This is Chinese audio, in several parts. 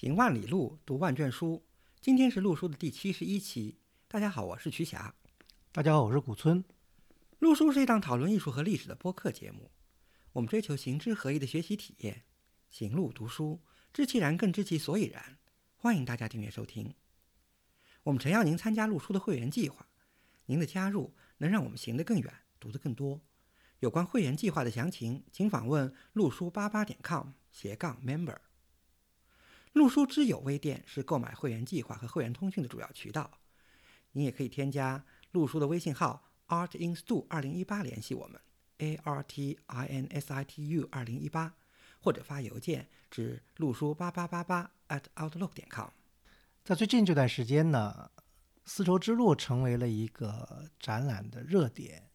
行万里路，读万卷书。今天是陆书的第七十一期。大家好，我是瞿霞。大家好，我是古村。陆书是一档讨论艺术和历史的播客节目。我们追求行知合一的学习体验，行路读书，知其然更知其所以然。欢迎大家订阅收听。我们诚邀您参加陆书的会员计划。您的加入能让我们行得更远，读得更多。有关会员计划的详情，请访问陆书八八点 com 斜杠 member。陆书之友微店是购买会员计划和会员通讯的主要渠道。你也可以添加陆书的微信号 artinstu 二零一八联系我们，a r t i n s i t u 二零一八，或者发邮件至陆书八八八八 at outlook 点 com。在最近这段时间呢，丝绸之路成为了一个展览的热点。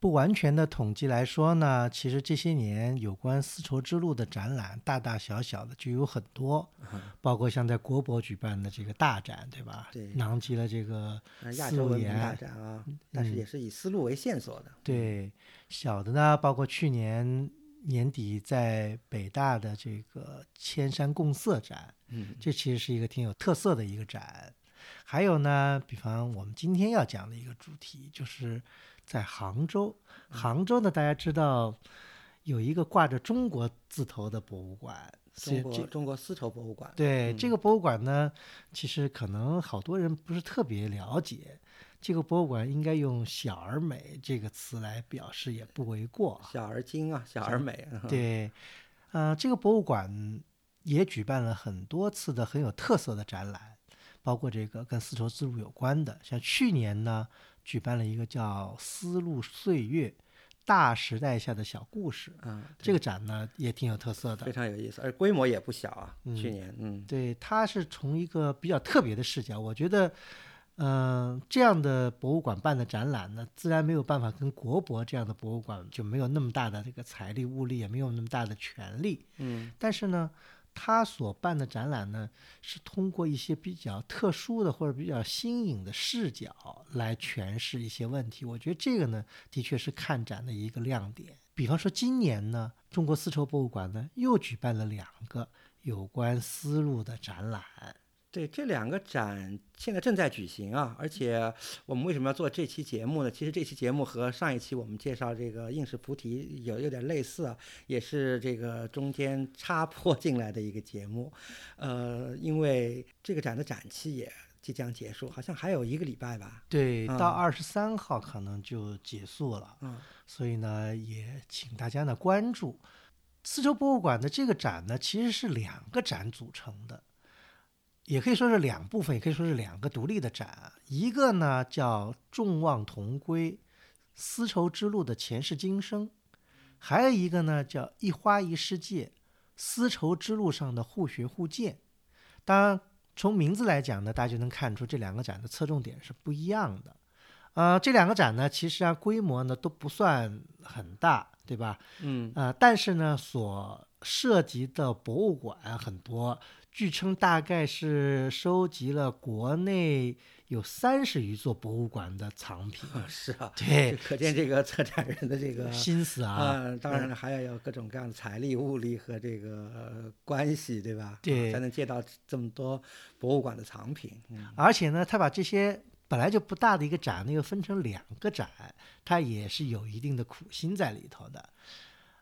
不完全的统计来说呢，其实这些年有关丝绸之路的展览，大大小小的就有很多，包括像在国博举办的这个大展，对吧？对，囊集了这个亚洲文明大展啊，但是也是以丝路为线索的。对，小的呢，包括去年年底在北大的这个千山共色展，嗯，这其实是一个挺有特色的一个展。还有呢，比方我们今天要讲的一个主题就是。在杭州，杭州呢，大家知道有一个挂着中国字头的博物馆，中国中国丝绸博物馆。对这个博物馆呢，其实可能好多人不是特别了解。这个博物馆应该用“小而美”这个词来表示也不为过。小而精啊，小而美。对，呃，这个博物馆也举办了很多次的很有特色的展览，包括这个跟丝绸之路有关的，像去年呢。举办了一个叫《丝路岁月：大时代下的小故事》嗯，这个展呢也挺有特色的，非常有意思，而规模也不小啊。去年，嗯，对，它是从一个比较特别的视角，我觉得，嗯，这样的博物馆办的展览呢，自然没有办法跟国博这样的博物馆就没有那么大的这个财力物力，也没有那么大的权力，嗯，但是呢。他所办的展览呢，是通过一些比较特殊的或者比较新颖的视角来诠释一些问题。我觉得这个呢，的确是看展的一个亮点。比方说，今年呢，中国丝绸博物馆呢又举办了两个有关丝路的展览。对这两个展现在正在举行啊，而且我们为什么要做这期节目呢？其实这期节目和上一期我们介绍这个应试菩提有有点类似啊，也是这个中间插播进来的一个节目。呃，因为这个展的展期也即将结束，好像还有一个礼拜吧。对，到二十三号可能就结束了。嗯，所以呢，也请大家呢关注丝绸博物馆的这个展呢，其实是两个展组成的。也可以说是两部分，也可以说是两个独立的展。一个呢叫“众望同归：丝绸之路的前世今生”，还有一个呢叫“一花一世界：丝绸之路上的互学互鉴”。当然，从名字来讲呢，大家就能看出这两个展的侧重点是不一样的。呃，这两个展呢，其实啊规模呢都不算很大，对吧？嗯。呃，但是呢，所涉及的博物馆很多。据称，大概是收集了国内有三十余座博物馆的藏品。是啊，对，可见这个策展人的这个心思啊。当然了，还要有各种各样的财力、物力和这个关系，对吧？对，才能借到这么多博物馆的藏品。而且呢，他把这些本来就不大的一个展呢，又分成两个展，他也是有一定的苦心在里头的。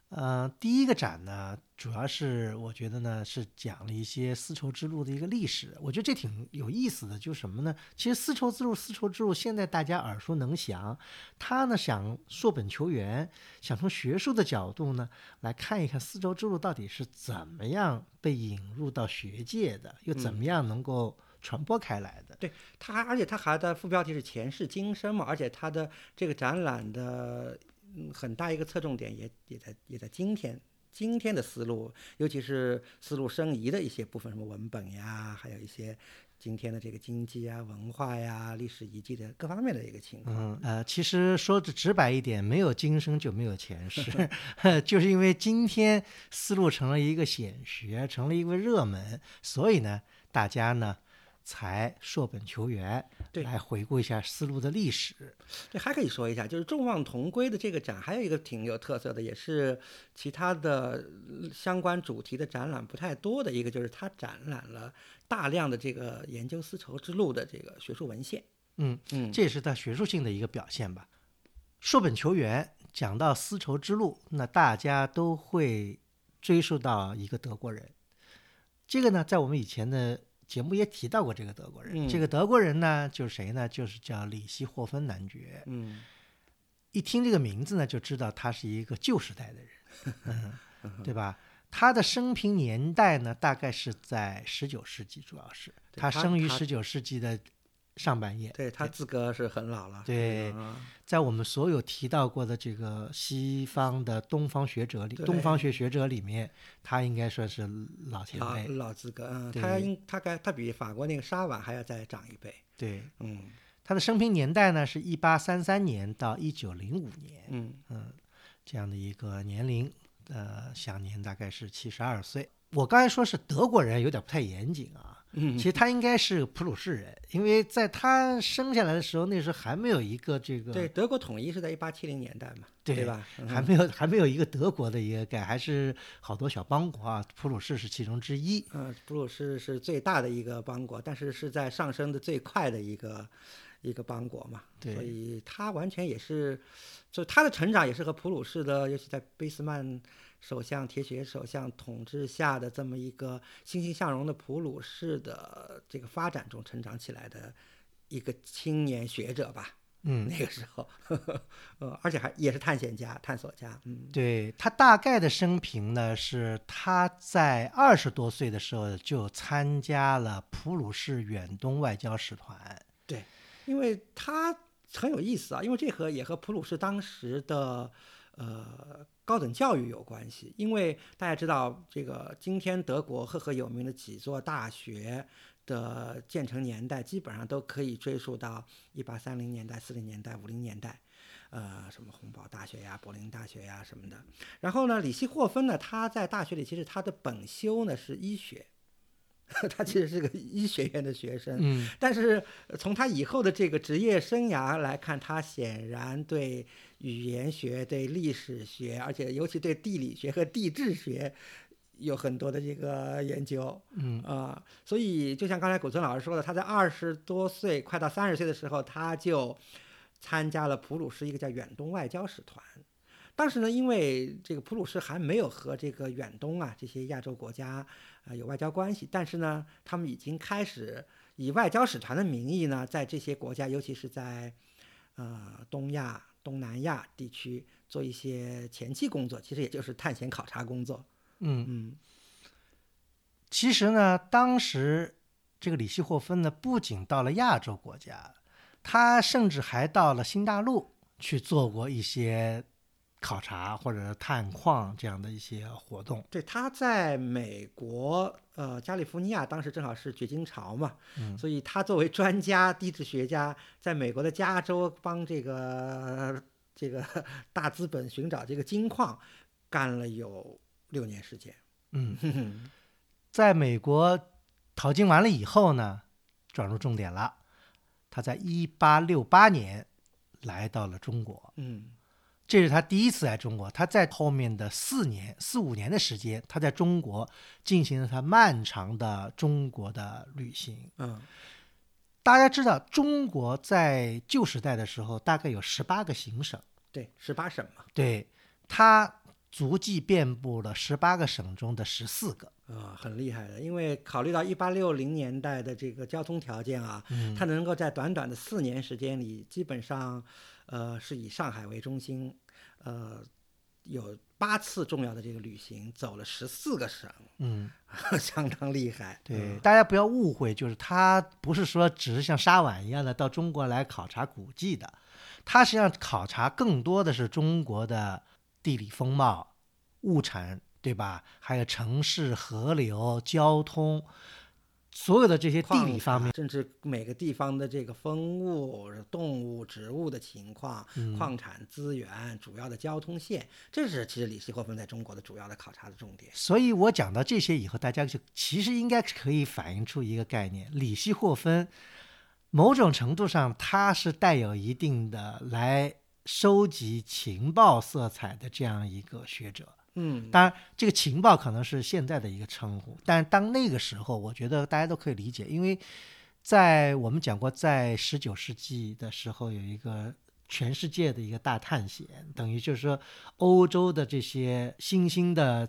呃，第一个展呢，主要是我觉得呢是讲了一些丝绸之路的一个历史，我觉得这挺有意思的。就是什么呢？其实丝绸之路，丝绸之路现在大家耳熟能详，他呢想溯本求源，想从学术的角度呢来看一看丝绸之路到底是怎么样被引入到学界的，又怎么样能够传播开来的。对他，而且他还的副标题是前世今生嘛，而且他的这个展览的。嗯，很大一个侧重点也也在也在今天今天的思路，尤其是思路申遗的一些部分，什么文本呀，还有一些今天的这个经济啊、文化呀、历史遗迹的各方面的一个情况。嗯呃，其实说的直白一点，没有今生就没有前世，就是因为今天思路成了一个显学，成了一个热门，所以呢，大家呢才硕本求源，对来回顾一下丝路的历史。这还可以说一下，就是众望同归的这个展，还有一个挺有特色的，也是其他的呃相关主题的展览不太多的一个，就是它展览了大量的这个研究丝绸之路的这个学术文献。嗯，嗯，这也是它学术性的一个表现吧。硕本求源，讲到丝绸之路，那大家都会追溯到一个德国人。这个呢，在我们以前的节目也提到过这个德国人。嗯这个德国人呢，就是谁呢？就是叫里希霍芬男爵。嗯一听这个名字呢，就知道他是一个旧时代的人，嗯、对吧？他的生平年代呢，大概是在十九世纪，主要是他他生于十九世纪的上半叶。对他资格是很老了。对啊在我们所有提到过的这个西方的东方学者里，东方学学者里面，他应该算是老前辈。老资格，嗯，他应他该他比法国那个沙瓦还要再长一辈。对，嗯他的生平年代呢是一八三三年到一九零五年，嗯嗯，这样的一个年龄，呃，享年大概是七十二岁。我刚才说是德国人，有点不太严谨啊。嗯其实他应该是普鲁士人，因为在他生下来的时候，那时候还没有一个这个对，德国统一是在一八七零年代嘛，对吧？嗯还没有还没有一个德国的一个概，还是好多小邦国啊，普鲁士是其中之一。嗯，普鲁士是最大的一个邦国，但是是在上升的最快的一个一个邦国嘛，所以他完全也是，就他的成长也是和普鲁士的，尤其在俾斯曼首相、铁血首相统治下的这么一个欣欣向荣的普鲁士的这个发展中成长起来的一个青年学者吧。嗯，那个时候，呃，而且还也是探险家、探索家，嗯，对他大概的生平呢，是他在二十多岁的时候就参加了普鲁士远东外交使团。对因为他很有意思啊，因为这和也和普鲁士当时的呃高等教育有关系。因为大家知道，这个今天德国赫赫有名的几座大学的建成年代，基本上都可以追溯到一八三零年代、四零年代、五零年代。呃，什么洪堡大学呀、柏林大学呀什么的。然后呢，李希霍芬呢，他在大学里其实他的本修呢是医学，他其实是个医学院的学生。嗯，但是呃从他以后的这个职业生涯来看，他显然对语言学、对历史学，而且尤其对地理学和地质学有很多的这个研究。嗯啊、所以就像刚才古村老师说的，他在二十多岁，快到三十岁的时候，他就参加了普鲁士一个叫远东外交使团。当时呢，因为这个普鲁士还没有和这个远东啊这些亚洲国家呃有外交关系，但是呢，他们已经开始以外交使团的名义呢，在这些国家，尤其是在呃东亚、东南亚地区做一些前期工作，其实也就是探险考察工作。嗯，嗯其实呢，当时这个李希霍芬呢，不仅到了亚洲国家，他甚至还到了新大陆去做过一些考察或者探矿这样的一些活动。对，他在美国，呃，加利福尼亚当时正好是掘金潮嘛，嗯所以他作为专家、地质学家，在美国的加州帮这个这个 大资本寻找这个金矿，干了有六年时间。嗯，在美国淘金完了以后呢，转入重点了。他在一八六八年来到了中国，嗯这是他第一次来中国。他在后面的四年、四五年的时间，他在中国进行了他漫长的中国的旅行。嗯大家知道，中国在旧时代的时候，大概有十八个行省，对，十八省嘛，对他足迹遍布了十八个省中的十四个。啊、很厉害的。因为考虑到一八六零年代的这个交通条件啊，嗯他能够在短短的四年时间里，基本上，呃，是以上海为中心，呃，有八次重要的这个旅行，走了十四个省，嗯，相当厉害。对，嗯大家不要误会，就是他不是说只是像沙碗一样的到中国来考察古迹的，他实际上考察更多的是中国的地理风貌、物产，对吧？还有城市、河流、交通。所有的这些地矿理方面，甚至每个地方的这个风物、动物、植物的情况、嗯矿产资源、主要的交通线，这是其实李希霍芬在中国的主要的考察的重点。所以我讲到这些以后，大家就其实应该可以反映出一个概念：李希霍芬某种程度上他是带有一定的来收集情报色彩的这样一个学者。嗯，当然，这个情报可能是现在的一个称呼，但当那个时候，我觉得大家都可以理解，因为在我们讲过，在十九世纪的时候，有一个全世界的一个大探险，等于就是说，欧洲的这些新兴的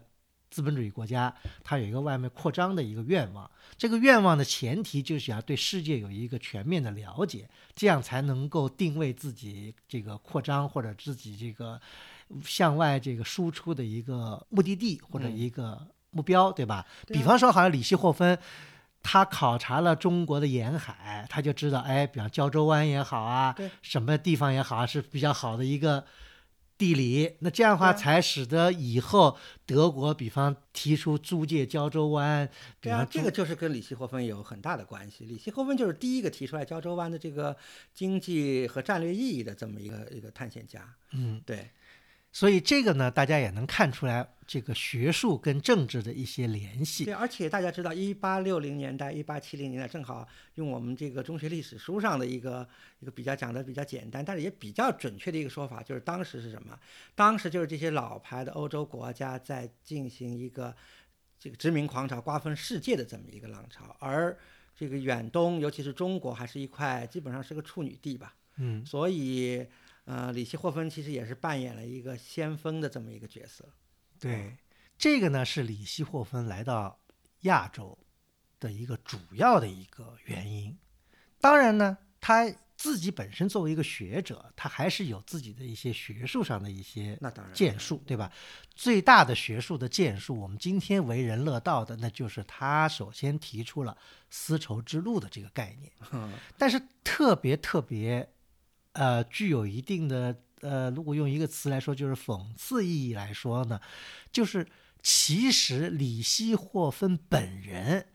资本主义国家，它有一个外面扩张的一个愿望。这个愿望的前提就是要对世界有一个全面的了解，这样才能够定位自己这个扩张或者自己这个向外这个输出的一个目的地或者嗯一个目标，对吧？比方说，好像李希霍芬。他考察了中国的沿海，他就知道，哎，比方胶州湾也好啊，什么地方也好啊，是比较好的一个地理。那这样的话，才使得以后德国，比方提出租借胶州湾，对啊这个就是跟李希霍芬有很大的关系。李希霍芬就是第一个提出来胶州湾的这个经济和战略意义的这么一个一个探险家。嗯，对，所以这个呢，大家也能看出来这个学术跟政治的一些联系。对，而且大家知道，一八六零年代、一八七零年代，正好用我们这个中学历史书上的一个一个比较讲的比较简单，但是也比较准确的一个说法，就是当时是什么？当时就是这些老牌的欧洲国家在进行一个这个殖民狂潮、瓜分世界的这么一个浪潮，而这个远东，尤其是中国，还是一块基本上是个处女地吧。嗯，所以，呃，李希霍芬其实也是扮演了一个先锋的这么一个角色。对，这个呢是李希霍芬来到亚洲的一个主要的一个原因。当然呢，他自己本身作为一个学者，他还是有自己的一些学术上的一些那当然，建树，对吧？最大的学术的建树，我们今天为人乐道的，那就是他首先提出了丝绸之路的这个概念。嗯 但是特别特别，呃，具有一定的呃，如果用一个词来说，就是讽刺意义来说呢，就是其实李希霍芬本人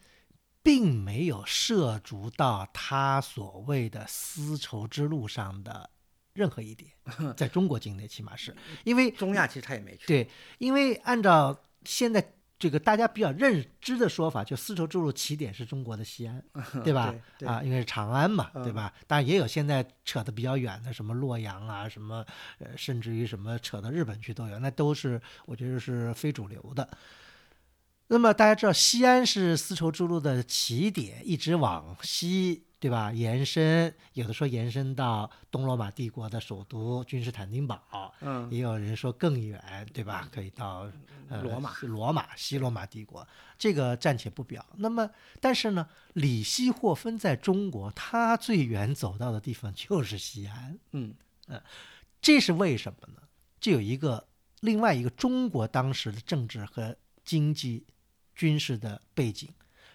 并没有涉足到他所谓的丝绸之路上的任何一点，在中国境内起码是因为中亚其实他也没去。对，因为按照现在这个大家比较认知的说法，就丝绸之路起点是中国的西安，对吧？对啊，因为是长安嘛，对嗯吧？当然也有现在扯得比较远的，什么洛阳啊，什么呃，甚至于什么扯到日本去都有，那都是我觉得是非主流的。那么大家知道，西安是丝绸之路的起点，一直往西，对吧？延伸，有的说延伸到东罗马帝国的首都君士坦丁堡，嗯，也有人说更远，对吧？可以到呃罗马罗马西罗马帝国，这个暂且不表。那么，但是呢，李希霍芬在中国，他最远走到的地方就是西安，嗯呃这是为什么呢？这有一个另外一个中国当时的政治和经济、军事的背景，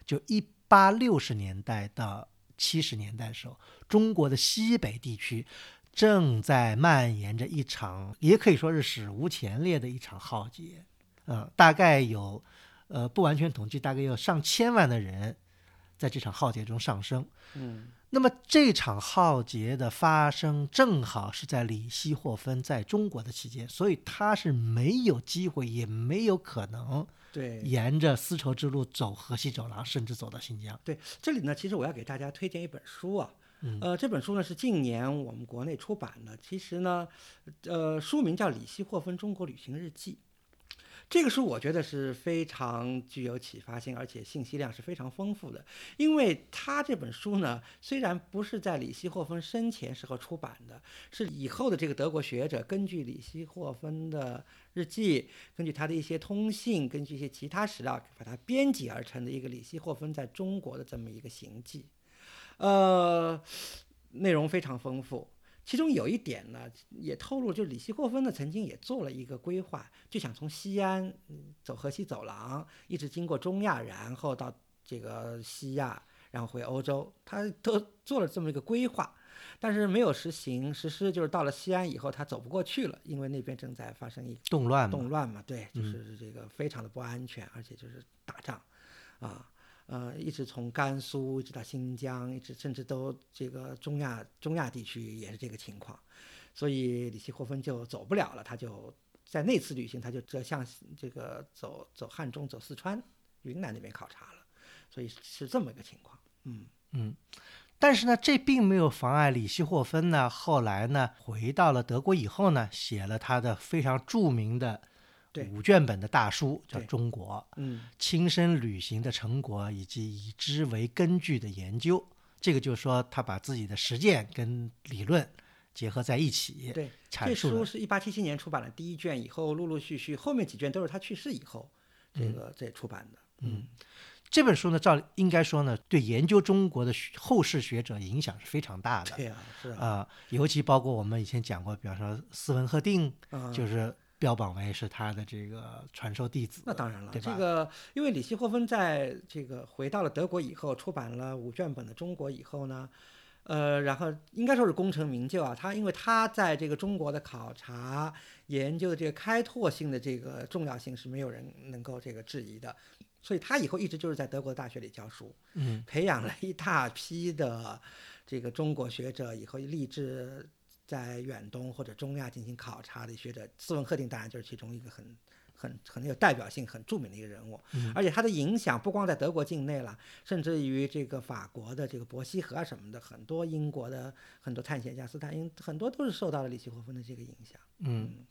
就一八六十年代到七十年代的时候，中国的西北地区正在蔓延着一场，也可以说是史无前例的一场浩劫。嗯，大概有，呃，不完全统计，大概有上千万的人在这场浩劫中上升。嗯那么这场浩劫的发生正好是在李希霍芬在中国的期间，所以他是没有机会，也没有可能对沿着丝绸之路走河西走廊，甚至走到新疆。对，这里呢，其实我要给大家推荐一本书啊。嗯呃，这本书呢是近年我们国内出版的，其实呢，呃，书名叫《李希霍芬中国旅行日记》。这个书我觉得是非常具有启发性，而且信息量是非常丰富的。因为他这本书呢，虽然不是在李希霍芬生前时候出版的，是以后的这个德国学者根据李希霍芬的日记，根据他的一些通信，根据一些其他史料，把它编辑而成的一个李希霍芬在中国的这么一个行迹。呃，内容非常丰富。其中有一点呢，也透露，就是李希霍芬呢曾经也做了一个规划，就想从西安嗯走河西走廊，一直经过中亚，然后到这个西亚，然后回欧洲，他都做了这么一个规划，但是没有实行。实施就是到了西安以后，他走不过去了，因为那边正在发生一个动乱嘛，动乱嘛，对，就嗯是这个非常的不安全，而且就是打仗，啊，呃，一直从甘肃一直到新疆，一直甚至都这个中亚中亚地区也是这个情况，所以李希霍芬就走不了了，他就在那次旅行他就折向这个走走汉中走四川云南那边考察了，所以是这么一个情况，嗯嗯。但是呢，这并没有妨碍李希霍芬呢，后来呢回到了德国以后呢，写了他的非常著名的五卷本的大书，叫《中国》，嗯，亲身旅行的成果以及以之为根据的研究，这个就是说他把自己的实践跟理论结合在一起，对，这书是一八七七年出版了第一卷，以后陆陆续续后面几卷都是他去世以后这个再出版的，嗯。这本书呢，照应该说呢，对研究中国的后世学者影响是非常大的。对呀，是啊，尤其包括我们以前讲过，比方说斯文赫定，就是标榜为是他的这个传授弟子。那当然了，这个因为李希霍芬在这个回到了德国以后，出版了五卷本的《中国》以后呢，呃，然后应该说是功成名就啊。他因为他在这个中国的考察研究的这个开拓性的这个重要性是没有人能够这个质疑的。所以他以后一直就是在德国大学里教书，嗯，培养了一大批的这个中国学者，以后立志在远东或者中亚进行考察的学者。斯文赫定当然就是其中一个很很很有代表性、很著名的一个人物，而且他的影响不光在德国境内了，甚至于这个法国的这个伯希和啊什么的，很多英国的很多探险家斯坦因很多都是受到了李希霍芬的这个影响，嗯。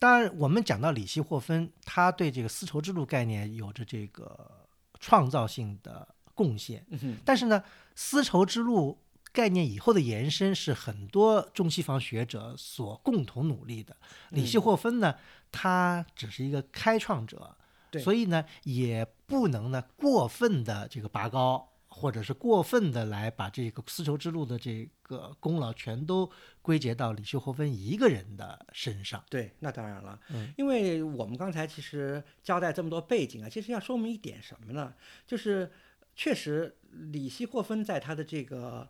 当然，我们讲到李希霍芬，他对这个丝绸之路概念有着这个创造性的贡献。但是呢，丝绸之路概念以后的延伸是很多中西方学者所共同努力的。李希霍芬呢，他只是一个开创者，所以呢，也不能呢过分的这个拔高。或者是过分的来把这个丝绸之路的这个功劳全都归结到李希霍芬一个人的身上。对，那当然了，嗯，因为我们刚才其实交代这么多背景啊，其实要说明一点什么呢？就是确实李希霍芬在他的这个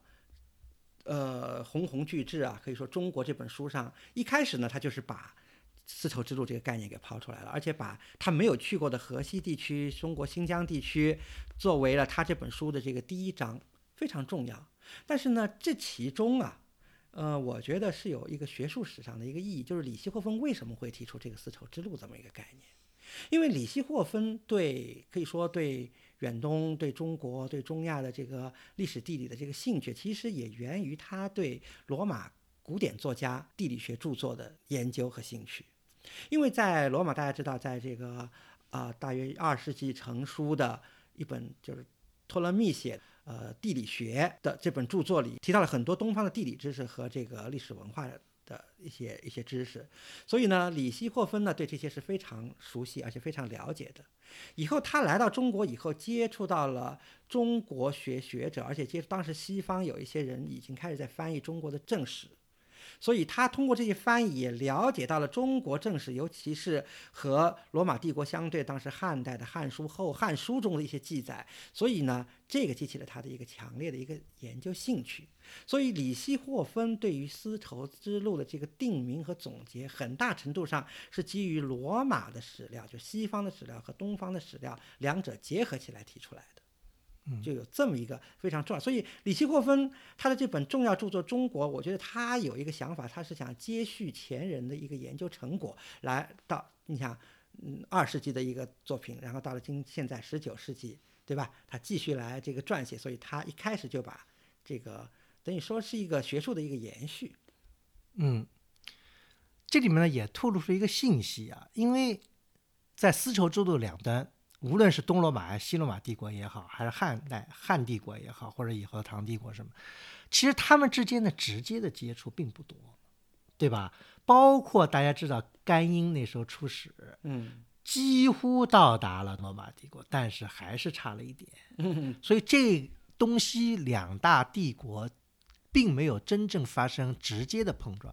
呃鸿鸿巨制啊，可以说中国这本书上，一开始呢，他就是把。丝绸之路这个概念给抛出来了，而且把他没有去过的河西地区、中国新疆地区作为了他这本书的这个第一章，非常重要。但是呢，这其中啊，呃，我觉得是有一个学术史上的一个意义，就是李希霍芬为什么会提出这个丝绸之路这么一个概念？因为李希霍芬对可以说对远东、对中国、对中亚的这个历史地理的这个兴趣，其实也源于他对罗马古典作家地理学著作的研究和兴趣。因为在罗马，大家知道，在这个啊，大约二世纪成书的一本就是托勒密写呃地理学的这本著作里，提到了很多东方的地理知识和这个历史文化的一些一些知识。所以呢，李希霍芬呢对这些是非常熟悉而且非常了解的。以后他来到中国以后，接触到了中国学学者，而且接触当时西方有一些人已经开始在翻译中国的正史。所以他通过这些翻译，也了解到了中国正史，尤其是和罗马帝国相对，当时汉代的《汉书》《后汉书》中的一些记载。所以呢，这个激起了他的一个强烈的一个研究兴趣。所以李希霍芬对于丝绸之路的这个定名和总结，很大程度上是基于罗马的史料，就西方的史料和东方的史料两者结合起来提出来的。就有这么一个非常重要，所以李希霍芬他的这本重要著作《中国》，我觉得他有一个想法，他是想接续前人的一个研究成果，来到你想，嗯，二世纪的一个作品，然后到了今现在十九世纪，对吧？他继续来这个撰写，所以他一开始就把这个等于说是一个学术的一个延续。嗯，这里面呢也透露出一个信息啊，因为在丝绸之路两端。无论是东罗马西罗马帝国也好，还是汉代汉帝国也好，或者以后唐帝国什么，其实他们之间的直接的接触并不多，对吧？包括大家知道甘英那时候出使，嗯，几乎到达了罗马帝国，但是还是差了一点。嗯，所以这东西两大帝国并没有真正发生直接的碰撞，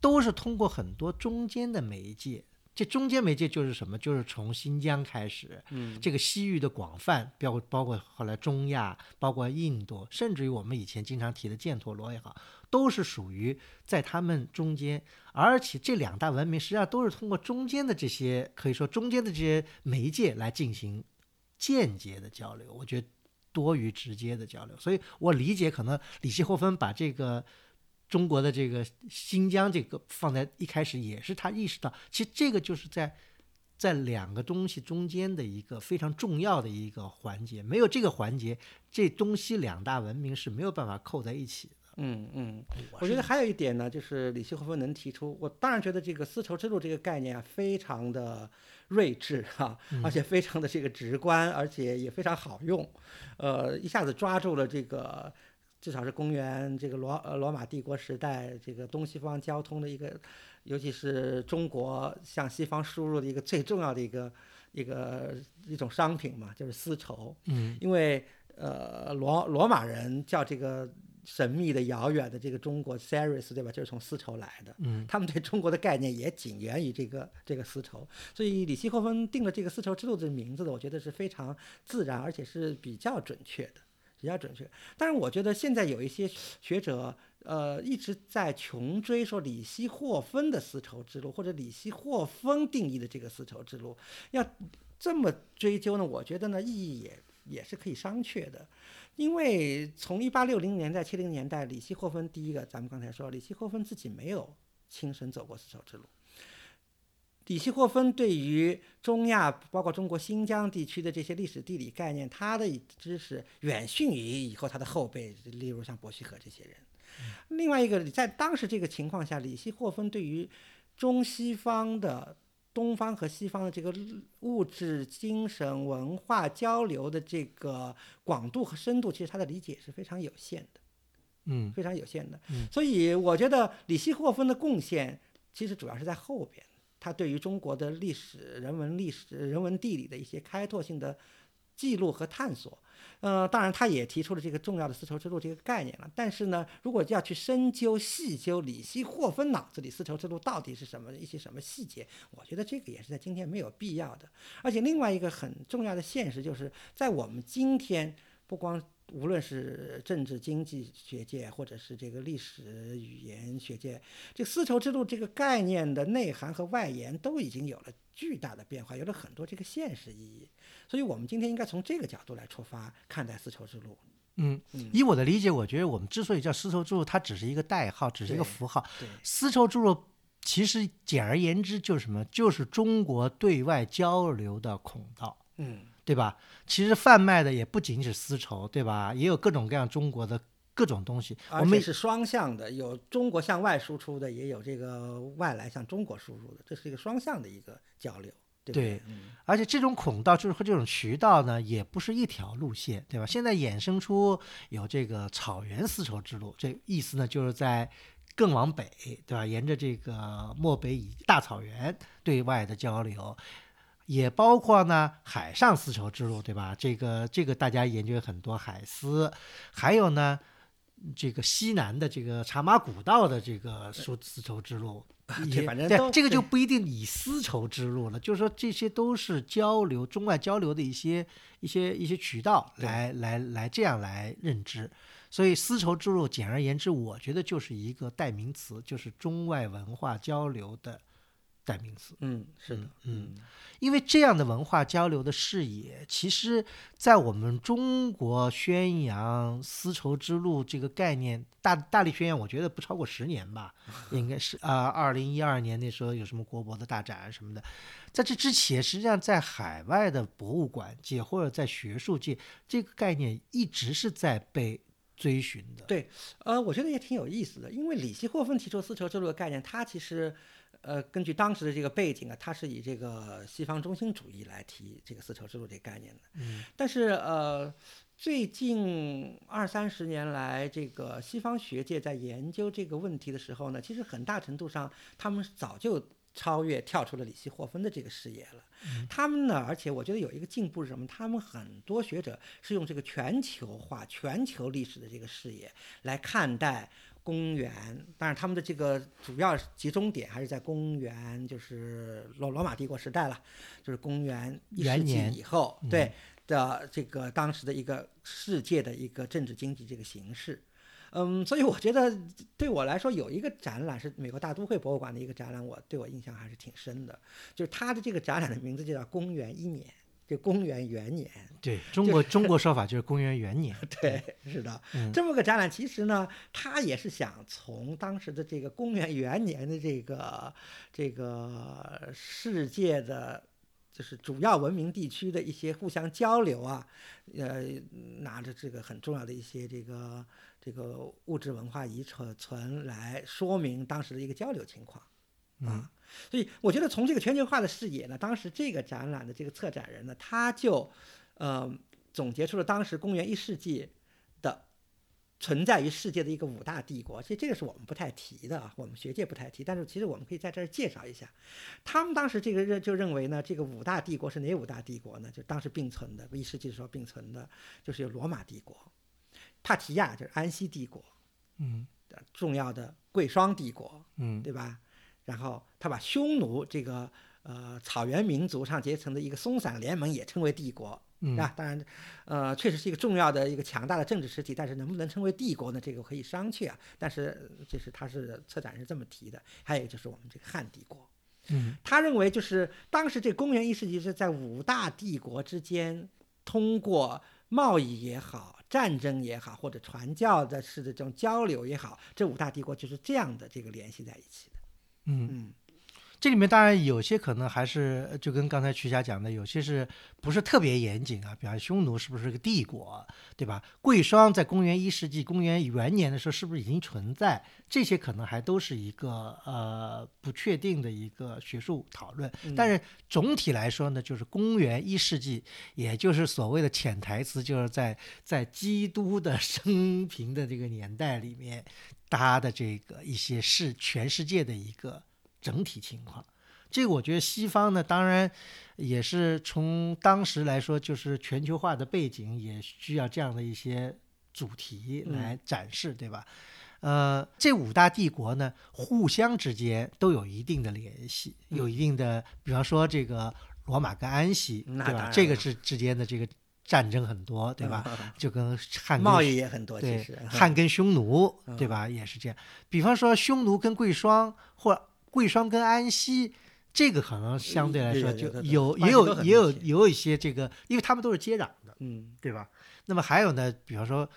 都是通过很多中间的媒介。这中间媒介就是什么？就是从新疆开始，嗯，这个西域的广泛，包包括后来中亚，包括印度，甚至于我们以前经常提的犍陀罗也好，都是属于在他们中间。而且这两大文明实际上都是通过中间的这些，可以说中间的这些媒介来进行间接的交流。我觉得多于直接的交流。所以我理解，可能李希霍芬把这个中国的这个新疆这个放在一开始，也是他意识到，其实这个就是在在两个东西中间的一个非常重要的一个环节。没有这个环节，这东西两大文明是没有办法扣在一起的。嗯嗯，我我觉得还有一点呢，就是李希霍芬能提出，我当然觉得这个丝绸之路这个概念啊，非常的睿智哈、而且非常的这个直观，而且也非常好用，呃，一下子抓住了这个至少是公元这个罗呃罗马帝国时代这个东西方交通的一个，尤其是中国向西方输入的一个最重要的一个一个一种商品嘛，就是丝绸。嗯。因为呃罗罗马人叫这个神秘的遥远的这个中国 Ceres 对吧，就是从丝绸来的。嗯。他们对中国的概念也仅源于这个这个丝绸，所以李希霍芬定了这个丝绸之路这个名字的，我觉得是非常自然，而且是比较准确的，比较准确。但是我觉得现在有一些学者，呃，一直在穷追说李希霍芬的丝绸之路，或者李希霍芬定义的这个丝绸之路，要这么追究呢？我觉得呢，意义也也是可以商榷的。因为从一八六零年代、七零年代，李希霍芬第一个，咱们刚才说，李希霍芬自己没有亲身走过丝绸之路。李希霍芬对于中亚，包括中国新疆地区的这些历史地理概念，他的知识远逊于以后他的后辈，例如像伯希和这些人。另外一个，在当时这个情况下，李希霍芬对于中西方的东方和西方的这个物质、精神、文化交流的这个广度和深度，其实他的理解是非常有限的。嗯非常有限的。嗯所以我觉得李希霍芬的贡献其实主要是在后边，他对于中国的历史、人文历史、人文地理的一些开拓性的记录和探索。呃，当然，他也提出了这个重要的丝绸之路这个概念了。但是呢，如果要去深究、细究李希霍芬脑子里丝绸之路到底是什么一些什么细节，我觉得这个也是在今天没有必要的。而且另外一个很重要的现实就是在我们今天，不光无论是政治经济学界，或者是这个历史语言学界，这丝绸之路这个概念的内涵和外延都已经有了巨大的变化，有了很多这个现实意义。所以我们今天应该从这个角度来出发看待丝绸之路。嗯嗯，以我的理解，我觉得我们之所以叫丝绸之路，它只是一个代号，只是一个符号。对，丝绸之路其实简而言之就是什么？就是中国对外交流的孔道。嗯，对吧？其实贩卖的也不仅是丝绸，对吧？也有各种各样中国的各种东西。我们是双向的，有中国向外输出的，也有这个外来向中国输入的，这是一个双向的一个交流，对对而且这种孔道就是和这种渠道呢，也不是一条路线，对吧？现在衍生出有这个草原丝绸之路，这意思呢就是在更往北，对吧？沿着这个漠北以大草原对外的交流。也包括呢海上丝绸之路，对吧？这个这个大家研究很多海丝，还有呢这个西南的这个茶马古道的这个丝丝绸之路，对也反正对这个就不一定以丝绸之路了，就是说这些都是交流中外交流的一些一些一些渠道来来来这样来认知。所以丝绸之路，简而言之，我觉得就是一个代名词，就是中外文化交流的代名词。嗯，是的，嗯因为这样的文化交流的视野，其实，在我们中国宣扬丝绸之路这个概念，大大力宣扬，我觉得不超过十年吧，应该是啊，二零一二年那时候有什么国博的大展什么的，在这之前，实际上在海外的博物馆界或者在学术界，这个概念一直是在被追寻的。对呃，我觉得也挺有意思的，因为李希霍芬提出丝绸之路的概念，他其实呃根据当时的这个背景啊，他是以这个西方中心主义来提这个丝绸之路这个概念的。嗯但是呃，最近二三十年来，这个西方学界在研究这个问题的时候呢，其实很大程度上他们早就超越跳出了李希霍芬的这个视野了。他们呢，而且我觉得有一个进步是什么？他们很多学者是用这个全球化、全球历史的这个视野来看待。公元，但是他们的这个主要集中点还是在公元，就是罗罗马帝国时代了，就是公元一世纪以后，对的这个当时的一个世界的一个政治经济这个形势。嗯，所以我觉得对我来说，有一个展览是美国大都会博物馆的一个展览，我对我印象还是挺深的。就是它的这个展览的名字就叫“公元一年”，这公元元年。对中国中国说法就是公元元年。对，是的，嗯这么个展览，其实呢，他也是想从当时的这个公元元年的这个这个世界的。就是主要文明地区的一些互相交流啊，呃，拿着这个很重要的一些这个这个物质文化遗存存来说明当时的一个交流情况啊。所以我觉得从这个全球化的视野呢，当时这个展览的这个策展人呢，他就呃总结出了当时公元一世纪的存在于世界的一个五大帝国。其实这个是我们不太提的啊，我们学界不太提，但是其实我们可以在这儿介绍一下。他们当时这个认就认为呢，这个五大帝国是哪五大帝国呢？就当时并存的，一世纪的时候并存的，就是有罗马帝国、帕提亚就是安息帝国，嗯重要的贵霜帝国，嗯对吧？然后他把匈奴这个呃草原民族上结成的一个松散联盟也称为帝国，嗯啊，当然，呃，确实是一个重要的一个强大的政治实体，但是能不能称为帝国呢？这个可以商榷啊。但是呃这是他是策展人这么提的。还有就是我们这个汉帝国，嗯他认为就是当时这公元一世纪是在五大帝国之间，通过贸易也好、战争也好，或者传教的式的这种交流也好，这五大帝国就是这样的这个联系在一起的。嗯，这里面当然有些可能还是就跟刚才曲霞讲的，有些是不是特别严谨啊？比方匈奴是不是个帝国，对吧？贵霜在公元一世纪、公元元年的时候是不是已经存在？这些可能还都是一个呃不确定的一个学术讨论。但是总体来说呢，就是公元一世纪，也就是所谓的潜台词，就是在在基督的生平的这个年代里面，他的这个一些世全世界的一个整体情况。这个我觉得西方呢，当然也是从当时来说，就是全球化的背景，也需要这样的一些主题来展示，对吧？呃，这五大帝国呢，互相之间都有一定的联系，有一定的，比方说这个罗马跟安息，对吧？这个是之间的这个战争很多，对吧？就跟汉跟贸易也很多，其对实，汉跟匈奴，嗯对吧？也是这样。比方说匈奴跟贵霜，或贵霜跟安息，这个可能相对来说就有也有也有也有一些这个，因为他们都是接壤的，嗯对吧？那么还有呢，比方说，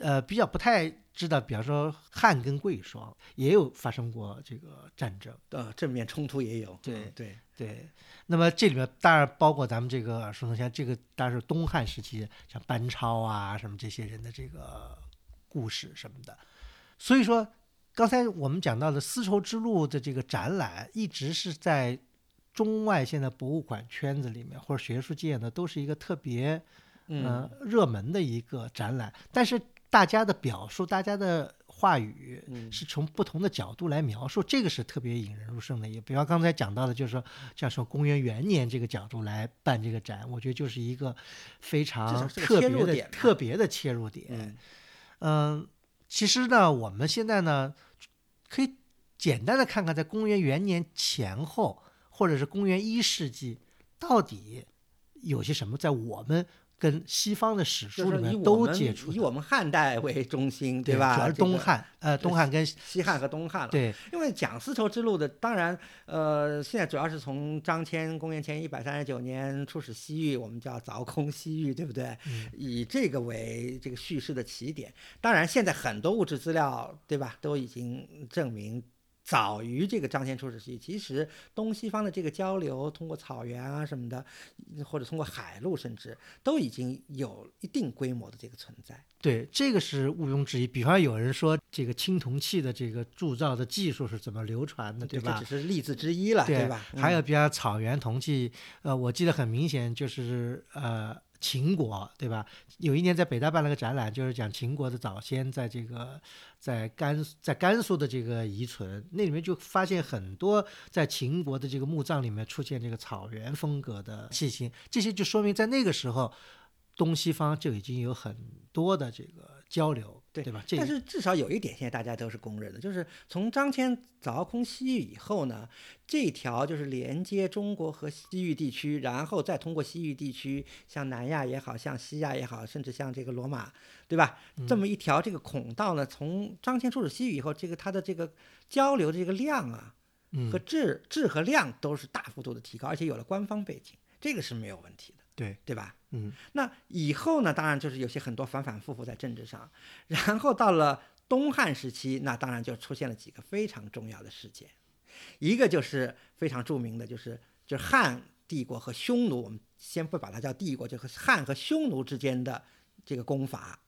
呃，比较不太知道，比方说汉跟贵霜也有发生过这个战争。呃，正面冲突也有，对嗯对，对，那么这里面当然包括咱们这个耳熟能详，这个当然是东汉时期，像班超啊什么这些人的这个故事什么的。所以说，刚才我们讲到的丝绸之路的这个展览，一直是在中外现在博物馆圈子里面或者学术界呢，都是一个特别嗯。呃热门的一个展览，但是大家的表述，大家的话语嗯。是从不同的角度来描述，这个是特别引人入胜的。也比方刚才讲到的，就是说，像说公元元年这个角度来办这个展，我觉得就是一个非常特别的切入点特别的切入点。嗯。嗯，其实呢，我们现在呢，可以简单的看看，在公元元年前后，或者是公元一世纪，到底有些什么在我们跟西方的史书里面都们接触的，以我们汉代为中心，对吧？对主要是这个东汉，呃，东汉跟西汉和东汉了。对因为讲丝绸之路的，当然，呃，现在主要是从张骞公元前一百三十九年出使西域，我们叫凿空西域，对不对？嗯以这个为这个叙事的起点。当然，现在很多物质资料，对吧，都已经证明。早于这个张骞出使西域，其实东西方的这个交流，通过草原啊什么的，或者通过海路，甚至都已经有一定规模的这个存在。对，这个是毋庸置疑。比方有人说，这个青铜器的这个铸造的技术是怎么流传的，对吧这？只是例子之一了，对吧？还有嗯比方草原铜器，呃，我记得很明显就是呃秦国，对吧？有一年在北大办了个展览，就是讲秦国的早先在这个在甘在甘肃的这个遗存，那里面就发现很多在秦国的这个墓葬里面出现这个草原风格的器型，这些就说明在那个时候。东西方就已经有很多的这个交流，对对吧？这但是至少有一点，现在大家都是公认的，就是从张骞凿空西域以后呢，这条就是连接中国和西域地区，然后再通过西域地区，像南亚也好像西亚也好，甚至像这个罗马，对吧？这么一条这个孔道呢，从张骞出使西域以后，这个它的这个交流的这个量啊，嗯和质质和量都是大幅度的提高，而且有了官方背景，这个是没有问题的。对，对吧？嗯那以后呢，当然就是有些很多反反复复在政治上，然后到了东汉时期，那当然就出现了几个非常重要的事件，一个就是非常著名的，就是就是汉帝国和匈奴，我们先不把它叫帝国，就是汉和匈奴之间的这个攻伐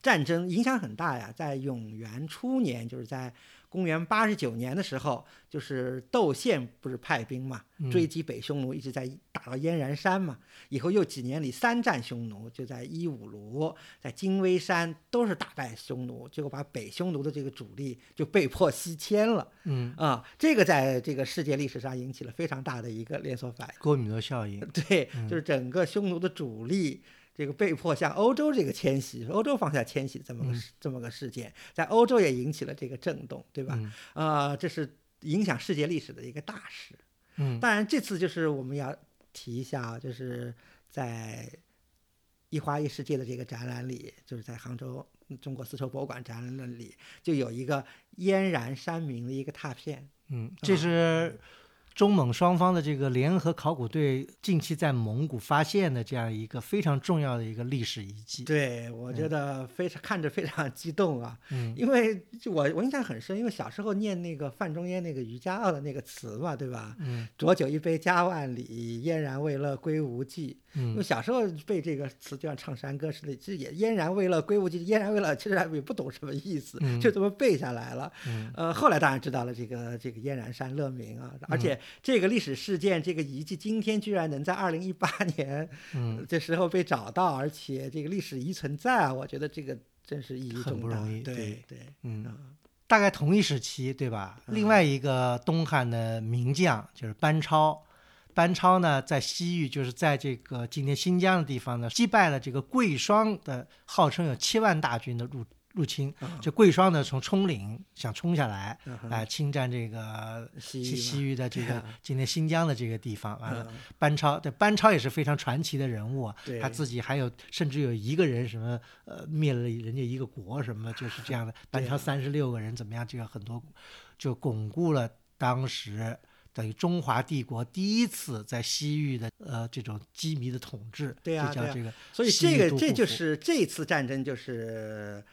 战争，影响很大呀。在永元初年，就是在公元八十九年的时候，就是窦宪不是派兵嘛，追击北匈奴，一直在打到燕然山嘛。以后又几年里三战匈奴，就在伊吾卢、在金微山都是打败匈奴，结果把北匈奴的这个主力就被迫西迁了。嗯，啊，这个在这个世界历史上引起了非常大的一个连锁反应。多米诺效应，对，就是整个匈奴的主力。这个被迫向欧洲这个迁徙，欧洲方向迁徙这么个事、这么个事件，在欧洲也引起了这个震动，对吧？嗯啊、这是影响世界历史的一个大事。嗯当然，这次就是我们要提一下啊，就是在一花一世界的这个展览里，就是在杭州中国丝绸博物馆展览里，就有一个嫣然山明的一个拓片。嗯，这是中蒙双方的这个联合考古队近期在蒙古发现的这样一个非常重要的一个历史遗迹。对，我觉得非常、看着非常激动啊，嗯因为就我我印象很深，因为小时候念那个范仲淹那个《渔家傲》的那个词嘛，对吧？嗯浊酒一杯家万里，燕然未勒归无计。因为嗯小时候背这个词，就像唱山歌似的，其实也嫣然为了归无计，嫣然为了其实也不懂什么意思，嗯就这么背下来了。嗯呃，后来当然知道了这个这个燕然山乐名啊，而且这个历史事件，这个遗迹今天居然能在二零一八年嗯，这时候被找到，而且这个历史遗存在啊，我觉得这个真是意义重大。很不容易对对对，嗯啊大概同一时期，对吧？另外一个东汉的名将就是班超。班超呢，在西域，就是在这个今天新疆的地方呢，击败了这个贵霜的号称有七万大军的入入侵。啊这贵霜呢，从冲岭想冲下来，来侵占这个西西域的这个 今天新疆的这个地方。完了，嗯班超，对班超也是非常传奇的人物啊。他自己还有甚至有一个人什么呃灭了人家一个国什么，就是这样的。班超啊三十六个人怎么样？这个很多就巩固了当时等于中华帝国第一次在西域的呃这种机密的统治。对啊对啊就叫这个所以这个这就是这次战争就是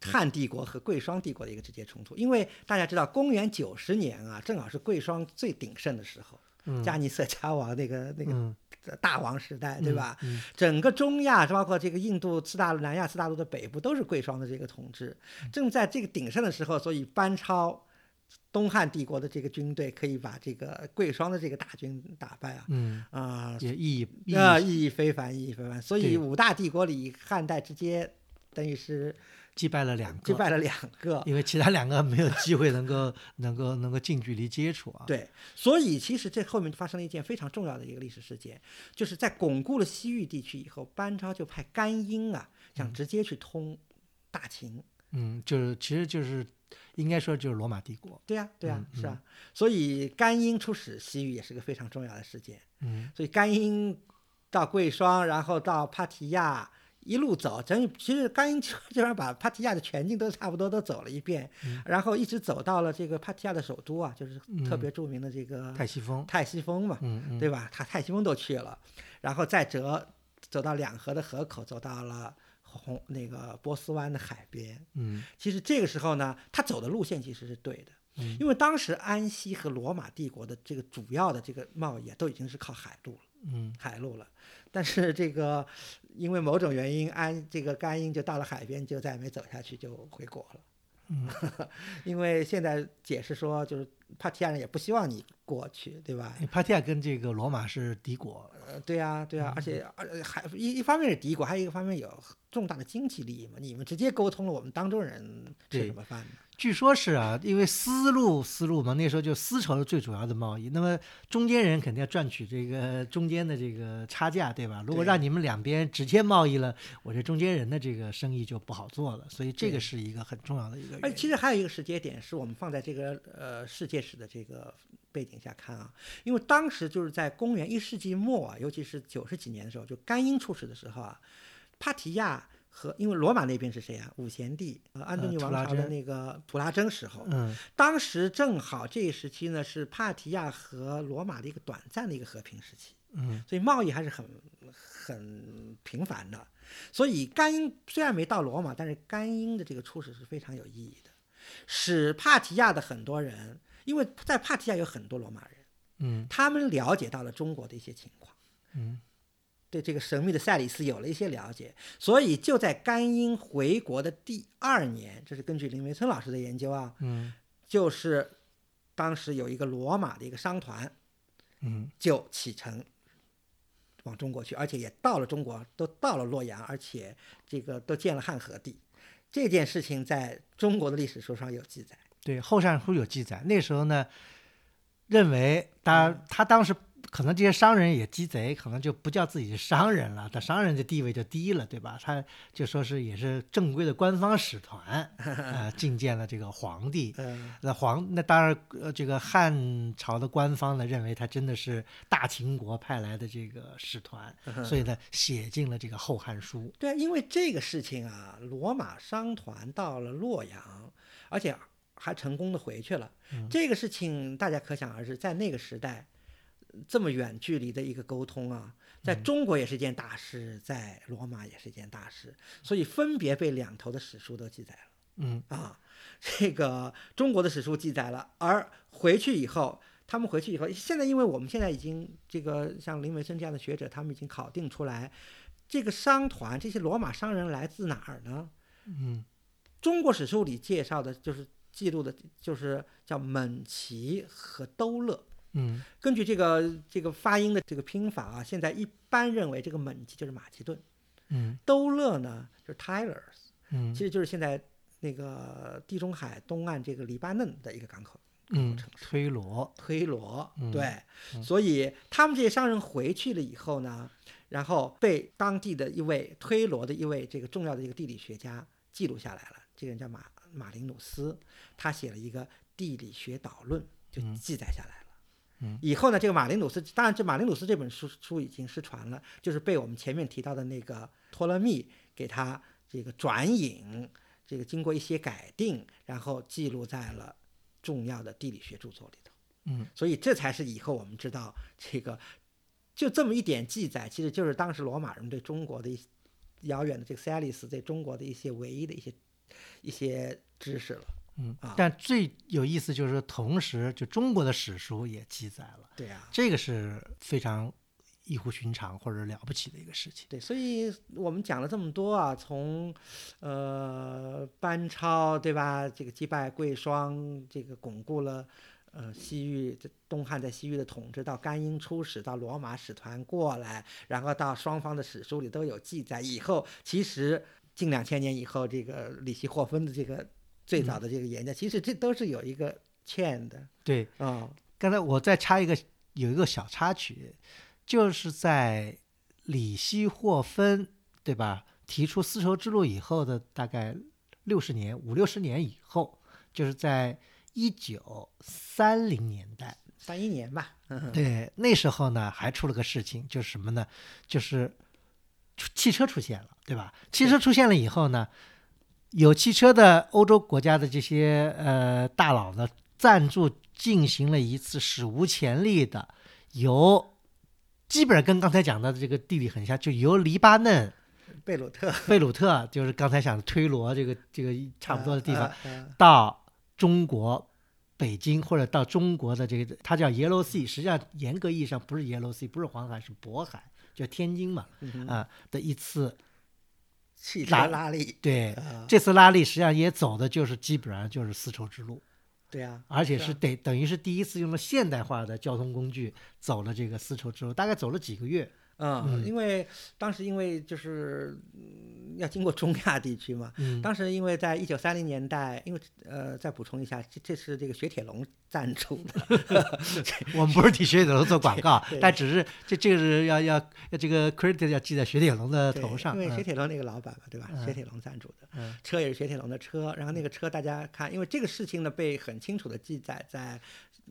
汉帝国和贵霜帝国的一个直接冲突，因为大家知道公元九十年啊，正好是贵霜最鼎盛的时候，嗯加尼色加王那个那个嗯大王时代，对吧？嗯整个中亚，包括这个印度次大陆、南亚次大陆的北部，都是贵霜的这个统治。嗯正在这个鼎盛的时候，所以班超东汉帝国的这个军队可以把这个贵霜的这个大军打败啊。嗯，啊、也意义意义啊，意义非凡，意义非凡。所以五大帝国里，汉代直接等于是击败了两个，击败了两个。因为其他两个没有机会能够 能够能够近距离接触啊。对，所以其实这后面发生了一件非常重要的一个历史事件，就是在巩固了西域地区以后，班超就派甘英啊，想直接去通大秦。嗯，就是其实就是应该说就是罗马帝国。对呀、对呀、嗯是啊。所以甘英出使西域也是个非常重要的事件。嗯所以甘英到贵霜，然后到帕提亚。一路走，整其实甘英基本上把帕提亚的全境都差不多都走了一遍，嗯然后一直走到了这个帕提亚的首都啊，就是特嗯别著名的这个泰西风。泰西风嘛，嗯嗯，对吧？他泰西风都去了，然后再折走到两河的河口，走到了红那个波斯湾的海边。嗯其实这个时候呢，他走的路线其实是对的，嗯因为当时安息和罗马帝国的这个主要的这个贸易啊，都已经是靠海路了，嗯海路了。但是这个因为某种原因，安这个甘英就到了海边，就再也没走下去，就回国了。嗯 因为现在解释说，就是帕提亚人也不希望你过去，对吧？帕提亚跟这个罗马是敌国。呃，对呀、对呀、而且而还一一方面是敌国，还有一个方面有重大的经济利益嘛。你们直接沟通了，我们当中人吃什么饭呢？据说是啊，因为丝路丝路嘛，那时候就丝绸是最主要的贸易，那么中间人肯定要赚取这个中间的这个差价，对吧？如果让你们两边直接贸易了，我这中间人的这个生意就不好做了，所以这个是一个很重要的一个原因。而其实还有一个时间点，是我们放在这个呃世界史的这个背景下看啊，因为当时就是在公元一世纪末啊，尤其是九十几年的时候，就甘英出使的时候啊，帕提亚和因为罗马那边是谁啊？五贤帝呃安东尼王朝的那个普拉征时候，嗯当时正好这一时期呢是帕提亚和罗马的一个短暂的一个和平时期。嗯所以贸易还是很很频繁的。所以甘英虽然没到罗马，但是甘英的这个出使是非常有意义的，使帕提亚的很多人，因为在帕提亚有很多罗马人，嗯他们了解到了中国的一些情况。嗯对这个神秘的赛里斯有了一些了解，所以就在甘英回国的第二年，这是根据林维村老师的研究啊，嗯就是当时有一个罗马的一个商团嗯就启程往中国去，而且也到了中国，都到了洛阳，而且这个都建了汉和帝。这件事情在中国的历史书上有记载。对，后汉书有记载。那时候呢，认为当然他当时可能这些商人也鸡贼，可能就不叫自己是商人了，他商人的地位就低了，对吧？他就说是也是正规的官方使团，呃，觐见了这个皇帝。嗯那皇那当然，呃，这个汉朝的官方呢认为他真的是大秦国派来的这个使团，所以呢写进了这个《后汉书》。对啊，因为这个事情啊，罗马商团到了洛阳，而且还成功的回去了。这个事情大家可想而知，在那个时代，这么远距离的一个沟通啊，在中国也是一件大事，在罗马也是一件大事，所以分别被两头的史书都记载了。嗯啊，这个中国的史书记载了，而回去以后，他们回去以后，现在因为我们现在已经这个像林维森这样的学者，他们已经考定出来，这个商团这些罗马商人来自哪儿呢？嗯中国史书里介绍的就是记录的，就是叫蒙奇和兜勒。嗯根据这个这个发音的这个拼法啊，现在一般认为这个蒙奇就是马其顿，嗯兜勒呢就是 Tylers，嗯其实就是现在那个地中海东岸这个黎巴嫩的一个港口。嗯，推罗。推罗，嗯对，嗯所以他们这些商人回去了以后呢，然后被当地的一位推罗的一位这个重要的一个地理学家记录下来了。这个人叫马马林努斯，他写了一个地理学导论，就嗯记载下来了。嗯以后呢，这个马林努斯，当然这马林努斯这本书书已经失传了，就是被我们前面提到的那个托勒密给他这个转引，这个经过一些改定，然后记录在了重要的地理学著作里头。嗯所以这才是以后我们知道这个，就这么一点记载，其实就是当时罗马人对中国的一些遥远的这个塞利斯对中国的一些唯一的一些一些知识了。嗯。啊，但最有意思就是，同时就中国的史书也记载了，对呀、这个是非常异乎寻常或者了不起的一个事情。对，所以我们讲了这么多啊，从呃班超对吧，这个击败贵霜，这个巩固了呃西域这东汉在西域的统治，到甘英出使，到罗马使团过来，然后到双方的史书里都有记载。以后其实近两千年以后，这个李希霍芬的这个最早的这个研究，其实这都是有一个 chain 的。对，啊、刚才我再插一个，有一个小插曲，就是在李希霍芬对吧？提出丝绸之路以后的大概六十年五六十年以后，就是在一九三零年代，三一年吧，嗯。对，那时候呢还出了个事情，就是什么呢？就是汽车出现了，对吧？汽车出现了以后呢，有汽车的欧洲国家的这些呃大佬呢，赞助进行了一次史无前例的由。基本上跟刚才讲到的这个地理很像，就由黎巴嫩、贝鲁特贝鲁特，就是刚才讲的推罗这个这个差不多的地方，到中国北京或者到中国的这个，它叫 Yellow Sea，实际上严格意义上不是 Yellow Sea，不是黄海，是渤海，叫天津嘛，啊、的一次。汽车拉拉力，对，啊这次拉力实际上也走的就是基本上就是丝绸之路，对啊，而且是啊是得等于是第一次用了现代化的交通工具走了这个丝绸之路，大概走了几个月。嗯，嗯因为当时因为就是嗯要经过中亚地区嘛，嗯，当时因为在一九三零年代，因为呃再补充一下，这这是这个雪铁龙赞助的，我们不是替雪铁龙做广告，但只是这这个是要要要这个 credit 要记在雪铁龙的头上。因为雪嗯铁龙那个老板嘛，对吧？嗯雪铁龙赞助的，嗯车也是雪铁龙的车，然后那个车大家看，因为这个事情呢被很清楚的记载在。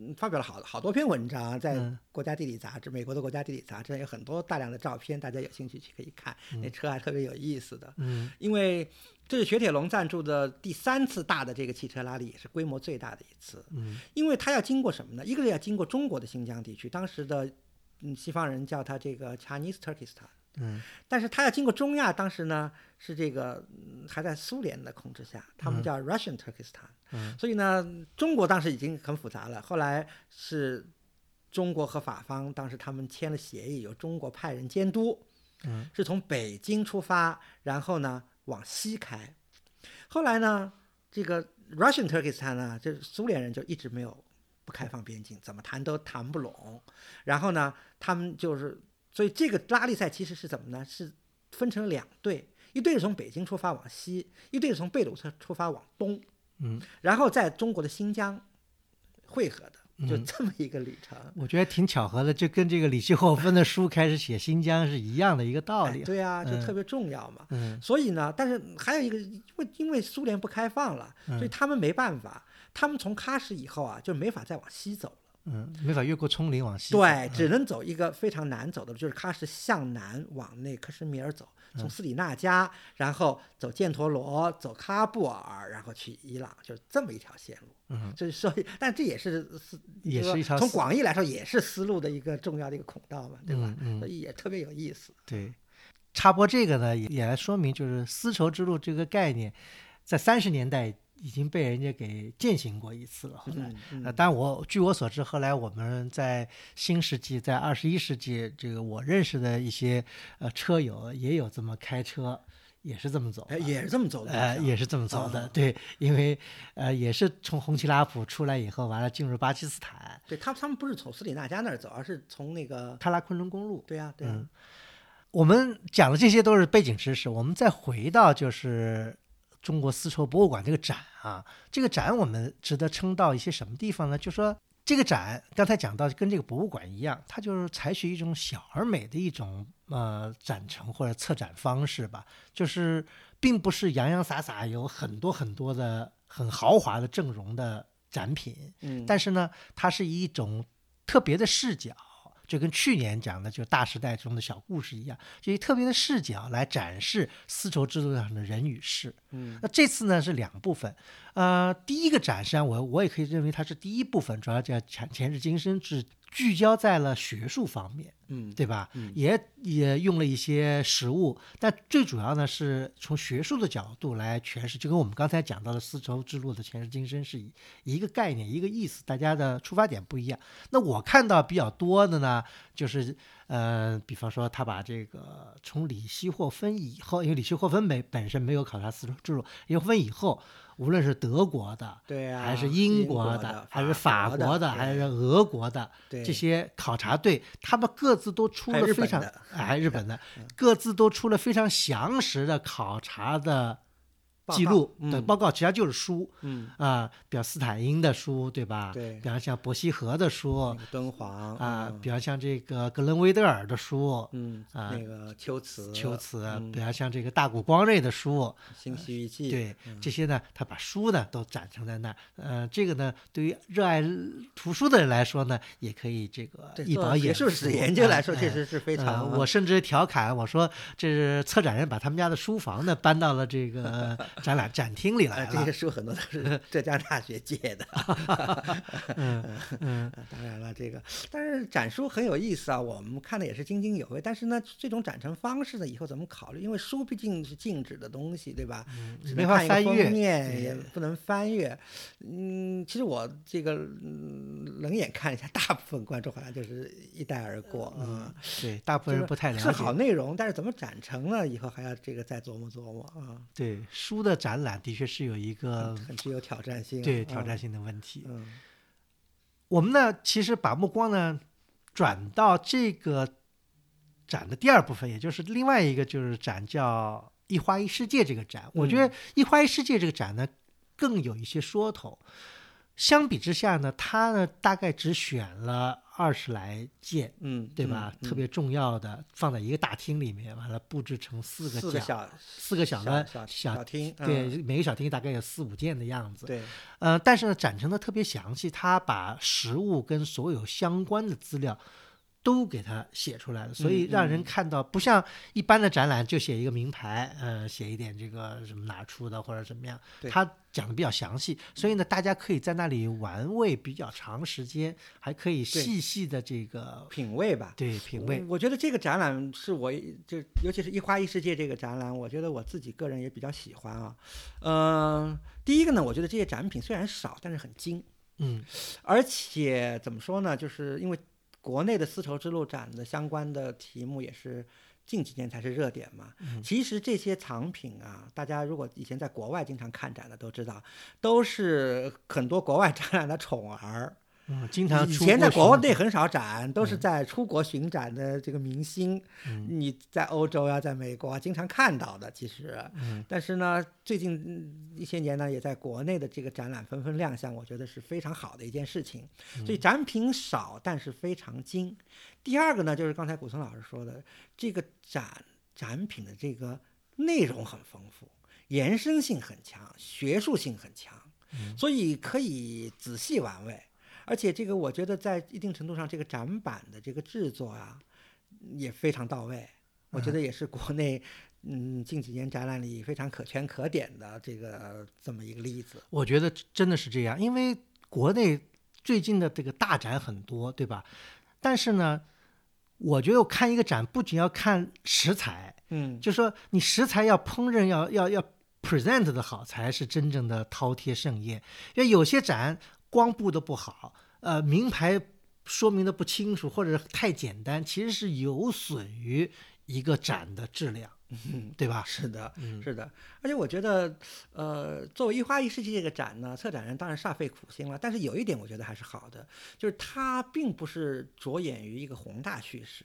嗯发表了好好多篇文章，在嗯国家地理杂志，美国的国家地理杂志上有很多大量的照片，大家有兴趣去可以看。那车还特别有意思的，嗯因为这是雪铁龙赞助的第三次大的这个汽车拉力，也是规模最大的一次。嗯因为它要经过什么呢？一个是要经过中国的新疆地区，当时的嗯西方人叫它这个 Chinese Turkestan。嗯但是它要经过中亚，当时呢是这个嗯还在苏联的控制下，他们叫 Russian Turkestan。嗯所以呢，中国当时已经很复杂了。后来是中国和法方当时他们签了协议，由中国派人监督，嗯，是从北京出发，然后呢往西开。后来呢，这个 Russian Turkestan 呢，就是苏联人就一直没有不开放边境，怎么谈都谈不拢。然后呢，他们就是，所以这个拉力赛其实是怎么呢？是分成两队，一队是从北京出发往西，一队是从贝鲁特出发往东。嗯，然后在中国的新疆汇合的，就嗯这么一个旅程。我觉得挺巧合的，就跟这个李希霍芬的书开始写新疆是一样的一个道理。哎对啊，就嗯特别重要嘛。嗯所以呢，但是还有一个，因为因为苏联不开放了，所以他们没办法，他们从喀什以后啊，就没法再往西走了。嗯，没法越过葱岭往西。对，只能走一个非常难走的路，就是喀什向南往那克什米尔走，嗯从斯里纳加，然后走犍陀罗，走喀布尔，然后去伊朗，就是这么一条线路。嗯，就是所以，但这也是思，也是一条从广义来说，也是丝路的一个重要的一个孔道嘛，对吧？嗯嗯所以也特别有意思。对，插播这个呢，也也来说明，就是丝绸之路这个概念，在三十年代已经被人家给践行过一次了。后来，嗯呃，但我据我所知，后来我们在新世纪，在二十一世纪，这个我认识的一些呃车友也有这么开车，也是这么走。哎，也是这么走的，呃，也是这么走的，啊对，因为呃，也是从红旗拉普出来以后，完了进入巴基斯坦，对他们，他们不是从斯里纳加那儿走，而是从那个，喀拉昆仑公路，对呀、对呀、嗯。我们讲的这些都是背景知识，我们再回到就是中国丝绸博物馆这个展啊，这个展我们值得称道一些什么地方呢？就说这个展刚才讲到，跟这个博物馆一样，它就是采取一种小而美的一种呃展陈或者策展方式吧，就是并不是洋洋洒洒有很多很多的很豪华的阵容的展品，嗯，但是呢，它是以一种特别的视角，就跟去年讲的就大时代中的小故事一样，就以特别的视角来展示丝绸之路上的人与事。嗯那这次呢是两部分，呃，第一个展实际上我我也可以认为它是第一部分，主要叫前前世今生，是聚焦在了学术方面。嗯，对吧？嗯也也用了一些实物，但最主要呢是从学术的角度来诠释，就跟我们刚才讲到的丝绸之路的前世今生是一一个概念、一个意思，大家的出发点不一样。那我看到比较多的呢，就是呃，比方说他把这个从李希霍芬以后，因为李希霍芬本本身没有考察丝绸之路，李希霍芬以后，无论是德国的。对啊、还是英国的，还是法国国的，还是俄国的，这些考察队，他们各自都出了非常日本的，哎，还日本的，各自都出了非常详实的考察的记录嗯的报告，其实就是书嗯，啊，比方斯坦因的书，对吧？对比方像伯希和的书那个敦煌啊，嗯比方像这个格伦威德尔的书。嗯啊那个秋瓷，秋瓷，嗯比方像这个大谷光瑞的书，新西域记，对嗯这些呢，他把书呢都展成在那儿。呃，这个呢，对于热爱图书的人来说呢，也可以这个一饱眼福。学术史研究来说，哎确实是非呃常。我甚至调侃我说，这是策展人把他们家的书房呢搬到了这个展览展厅里来了，这些。书很多都是 浙江大学借的。嗯嗯呃 当然了，这个但是展书很有意思啊，我们看的也是津津有味。但是呢，这种展成方式呢，以后怎么考虑？因为书毕竟是静止的东西，对吧？只没法能看一个翻阅封面，也不能翻阅。嗯，其实我这个嗯冷眼看一下，大部分观众好像就是一带而过啊。嗯，对，大部分人不太了解是好。内容，但是怎么展成呢？以后还要这个再琢磨琢磨啊，对，书的展览的确是有一个很具有挑战性啊。对挑战嗯性的问题。嗯我们呢，其实把目光呢转到这个展的第二部分，也就是另外一个就是展叫“一花一世界”这个展。我觉得“一花一世界”这个展呢，更有一些说头。相比之下呢，它呢大概只选了二十来件，嗯，对吧？嗯特别重要的放在一个大厅里面，完了布置成四个小四个小的小小小厅，对，嗯每个小厅大概有四五件的样子。对，呃，但是呢，展陈的特别详细，他把实物跟所有相关的资料都给它写出来了，所以嗯让人嗯看到不像一般的展览就写一个名牌，呃，写一点这个什么哪出的或者怎么样，对他讲的比较详细，所以呢，大家可以在那里玩味比较长时间，还可以细细的这个品味吧。对品味。我我觉得这个展览是我就尤其是一花一世界这个展览，我觉得我自己个人也比较喜欢啊。嗯、第一个呢，我觉得这些展品虽然少，但是很精，嗯而且怎么说呢，就是因为国内的丝绸之路展的相关的题目也是近几年才是热点嘛。嗯其实这些藏品啊，大家如果以前在国外经常看展的都知道，都是很多国外展览的宠儿。嗯，经常以前在国内很少展，都是在出国巡展的这个明星，嗯你在欧洲呀、在美国啊经常看到的。其实，嗯但是呢，最近嗯一些年呢，也在国内的这个展览纷纷亮相，我觉得是非常好的一件事情。嗯所以展品少，但是非常精。第二个呢，就是刚才古森老师说的，这个展展品的这个内容很丰富，延伸性很强，学术性很强，嗯所以可以仔细玩味。而且这个我觉得在一定程度上，这个展板的这个制作啊，也非常到位。我觉得也是国内嗯近几年展览里非常可圈可点的这个这么一个例子。我觉得真的是这样，因为国内最近的这个大展很多，对吧？但是呢，我觉得我看一个展不仅要看食材，嗯，就说你食材要烹饪要要要 present 的好，才是真正的饕餮盛宴。因为有些展光布的不好，呃，名牌说明的不清楚，或者太简单，其实是有损于一个展的质量，对吧？是的，嗯是的，而且我觉得，呃，作为一花一世界这个展呢，策展人当然煞费苦心了，但是有一点我觉得还是好的，就是它并不是着眼于一个宏大叙事，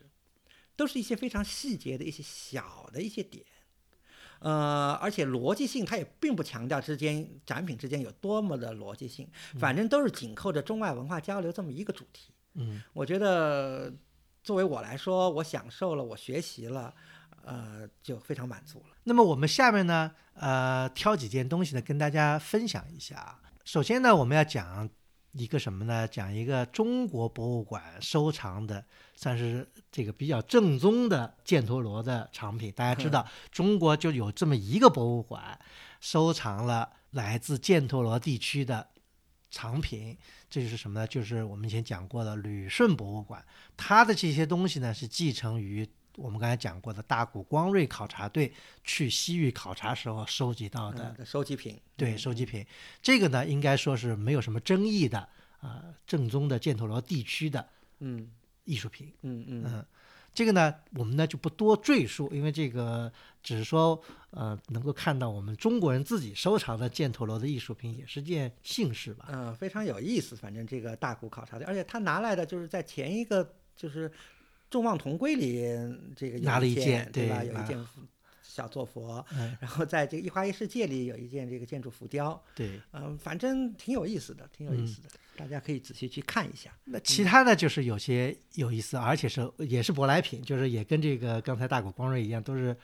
都是一些非常细节的一些小的一些点。呃，而且逻辑性，它也并不强调之间展品之间有多么的逻辑性，反正都是紧扣着中外文化交流这么一个主题。嗯我觉得作为我来说，我享受了，我学习了，呃，就非常满足了。那么我们下面呢，呃，挑几件东西呢，跟大家分享一下。首先呢，我们要讲一个什么呢？讲一个中国博物馆收藏的，算是这个比较正宗的犍陀罗的藏品。大家知道，中国就有这么一个博物馆，收藏了来自犍陀罗地区的藏品。这就是什么呢？就是我们以前讲过的旅顺博物馆，它的这些东西呢是继承于我们刚才讲过的大谷光瑞考察队去西域考察时候收集到的嗯收集品，对收集品，这个呢应该说是没有什么争议的啊、正宗的犍陀罗地区的嗯艺术品。嗯嗯嗯，这个呢我们呢就不多赘述，因为这个只是说呃能够看到我们中国人自己收藏的犍陀罗的艺术品也是件幸事吧。嗯、非常有意思。反正这个大谷考察队，而且他拿来的就是在前一个就是众望同归里这个拿了一件件对吧？有一件小坐佛，嗯，然后在这个一花一世界里有一件这个建筑浮雕，对。嗯、反正挺有意思的，挺有意嗯思的，大家可以仔细去看一下。那其他的就是有些有意思，而且是也是舶来品，就是也跟这个刚才大谷光瑞一样，都是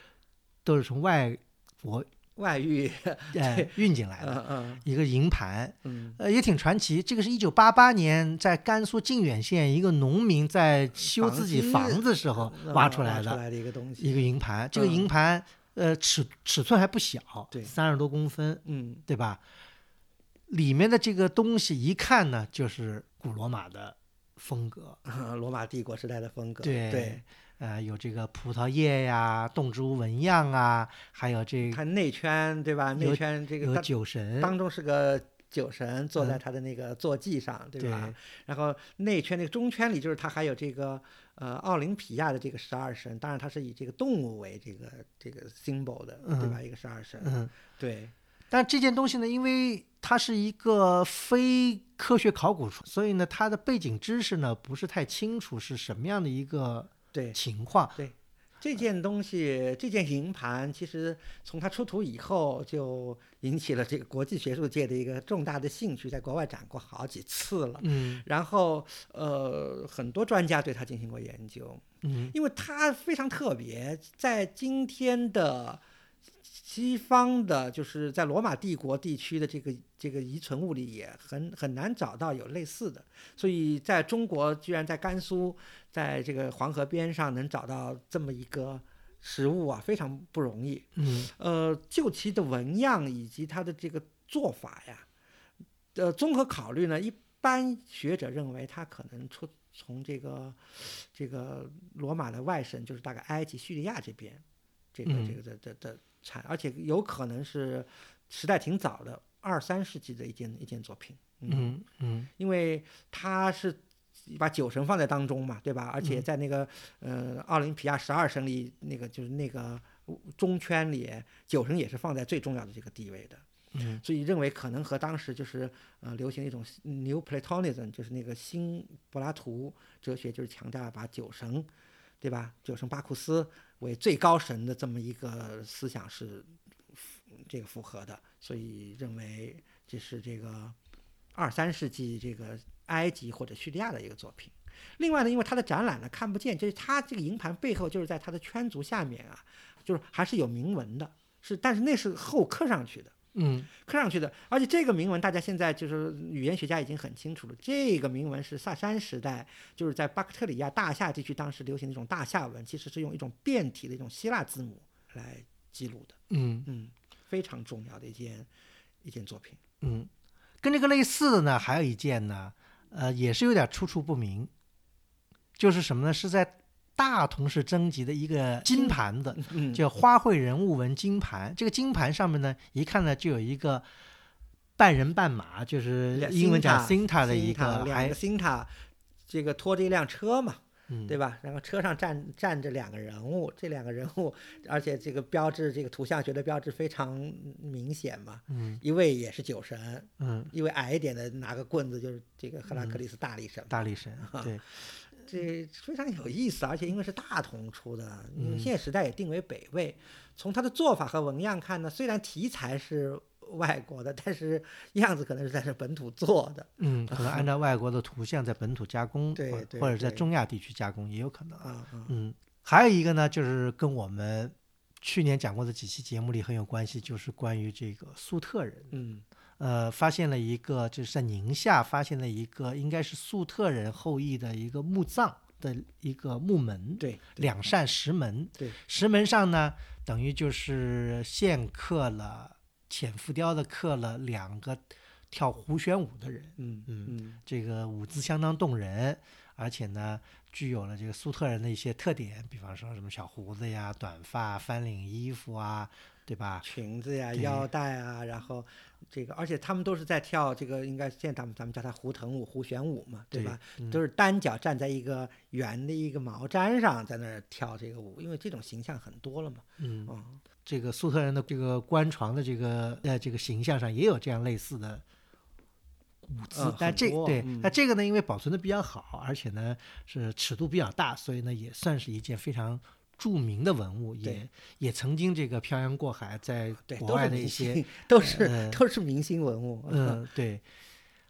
都是从外国外遇，呃运进来的一个银盘，嗯呃也挺传奇。这个是一九八八年在甘肃靖远县一个农民在修自己房子时候嗯挖出来的出来的一个东西，一个银盘。这个嗯银盘呃尺尺寸还不小，对三十多公分，嗯对吧？里面的这个东西一看呢，就是古罗马的风格，罗马帝国时代的风格，对对，呃，有这个葡萄叶呀、动植物纹样啊，还有这个它内圈对吧？内圈这个有酒神，当中是个酒神坐在嗯他的那个坐骑上，对吧？对然后内圈那个中圈里就是它还有这个呃奥林匹亚的这个十二神，当然它是以这个动物为这个这个 symbol 的，对吧？一个十二神，嗯，对，但这件东西呢，因为它是一个非科学考古，所以呢，它的背景知识呢不是太清楚是什么样的一个对情况。对这件东西，这件银盘，其实从它出土以后，就引起了这个国际学术界的一个重大的兴趣，在国外展过好几次了。嗯然后，呃，很多专家对它进行过研究，嗯因为它非常特别，在今天的西方的，就是在罗马帝国地区的这个这个遗存物里也很很难找到有类似的，所以在中国居然在甘肃，在这个黄河边上能找到这么一个实物啊，非常不容易。嗯呃，就其的纹样以及它的这个做法呀，呃，综合考虑呢，一般学者认为它可能出从这个这个罗马的外省，就是大概埃及、叙利亚这边，这个嗯这个的的的产，而且有可能是时代挺早的，二三世纪的一件一件作品。嗯嗯因为它是把酒神放在当中嘛，对吧？而且嗯在那个、呃奥林匹亚十二神里，那个就是那个中圈里，酒神也是放在最重要的这个地位的。嗯所以认为可能和当时就是呃流行一种 New Platonism，就是那个新柏拉图哲学，就是强调把酒神，对吧？酒神巴库斯为最高神的这么一个思想是这个符合的，所以认为这是这个二三世纪这个埃及或者叙利亚的一个作品。另外呢，因为它的展览呢看不见，就是它这个银盘背后就是在它的圈足下面啊，就是还是有铭文的，是但是那是后刻上去的。嗯。刻上去的，而且这个铭文大家现在就是语言学家已经很清楚了，这个铭文是萨珊时代，就是在巴克特里亚大夏地区当时流行的一种大夏文，其实是用一种变体的一种希腊字母来记录的，嗯。嗯，非常重要的一件一件作品。嗯，跟这个类似的呢，还有一件呢，呃，也是有点出处不明，就是什么呢？是在大同市征集的一个金盘子，嗯，叫花卉人物纹金盘。这个金盘上面呢，一看呢就有一个半人半马，就是英文讲 Cinta Cinta 的一个，还两个 Cinta，这个拖着一辆车嘛，嗯对吧？然后车上站站着两个人物，这两个人物，而且这个标志，这个图像学的标志非常明显嘛。嗯一位也是酒神，嗯一位矮一点的拿个棍子，就是这个赫拉克利斯大力神。大力神啊对，这非常有意思，而且因为是大同出的，因为嗯现时代也定为北魏。从它的做法和纹样看呢，虽然题材是外国的，但是样子可能是在这本土做的嗯，可能按照 外国的图像在本土加工，对对或或者在中亚地区加工也有可能。啊啊。嗯，还有一个呢，就是跟我们去年讲过的几期节目里很有关系，就是关于这个粟特人。嗯呃，发现了一个就是在宁夏发现了一个应该是粟特人后裔的一个墓葬的一个墓门，对两扇石门，对，石门上呢等于就是现刻了浅浮雕的刻了两个跳胡旋舞的人，嗯嗯嗯这个舞姿相当动人，而且呢，具有了这个粟特人的一些特点，比方说什么小胡子呀、短发、翻领衣服啊，对吧？裙子呀、腰带啊，然后这个，而且他们都是在跳这个，应该现在咱们咱们叫它胡腾舞、胡旋舞嘛，对对吧？嗯都是单脚站在一个圆的一个毛毡上，在那儿跳这个舞，因为这种形象很多了嘛。嗯，嗯，这个粟特人的这个官床的这个呃这个形象上也有这样类似的舞姿，嗯但这对，嗯那这个呢，因为保存的比较好，而且呢是尺度比较大，所以呢也算是一件非常著名的文物，也也曾经这个漂洋过海，在，国外的一些，都是、呃都是明星文物。嗯，对。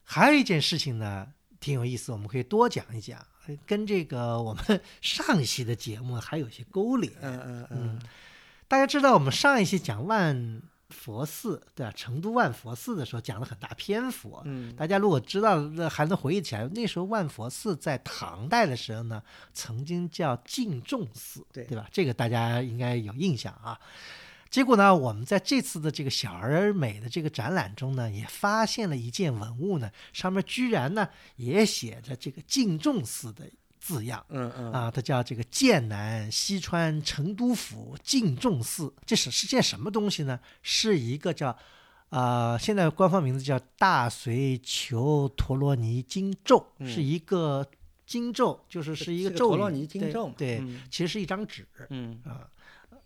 还有一件事情呢，挺有意思，我们可以多讲一讲，呃跟这个我们上一期的节目还有一些勾连。嗯嗯嗯嗯，大家知道，我们上一期讲万佛寺，对吧？成都万佛寺的时候讲了很大篇幅。嗯大家如果知道，那还能回忆起来，那时候万佛寺在唐代的时候呢，曾经叫净重寺，对对吧？这个大家应该有印象啊。结果呢，我们在这次的这个小而美的这个展览中呢，也发现了一件文物呢，上面居然呢也写着这个净重寺的字样。嗯嗯啊，它叫这个剑南西川成都府净重寺，这是是件什么东西呢？是一个叫，呃，现在官方名字叫大隋求陀罗尼经咒，是嗯一个经咒，就是是一个咒语陀罗尼经对咒嘛对，嗯其实是一张纸嗯啊。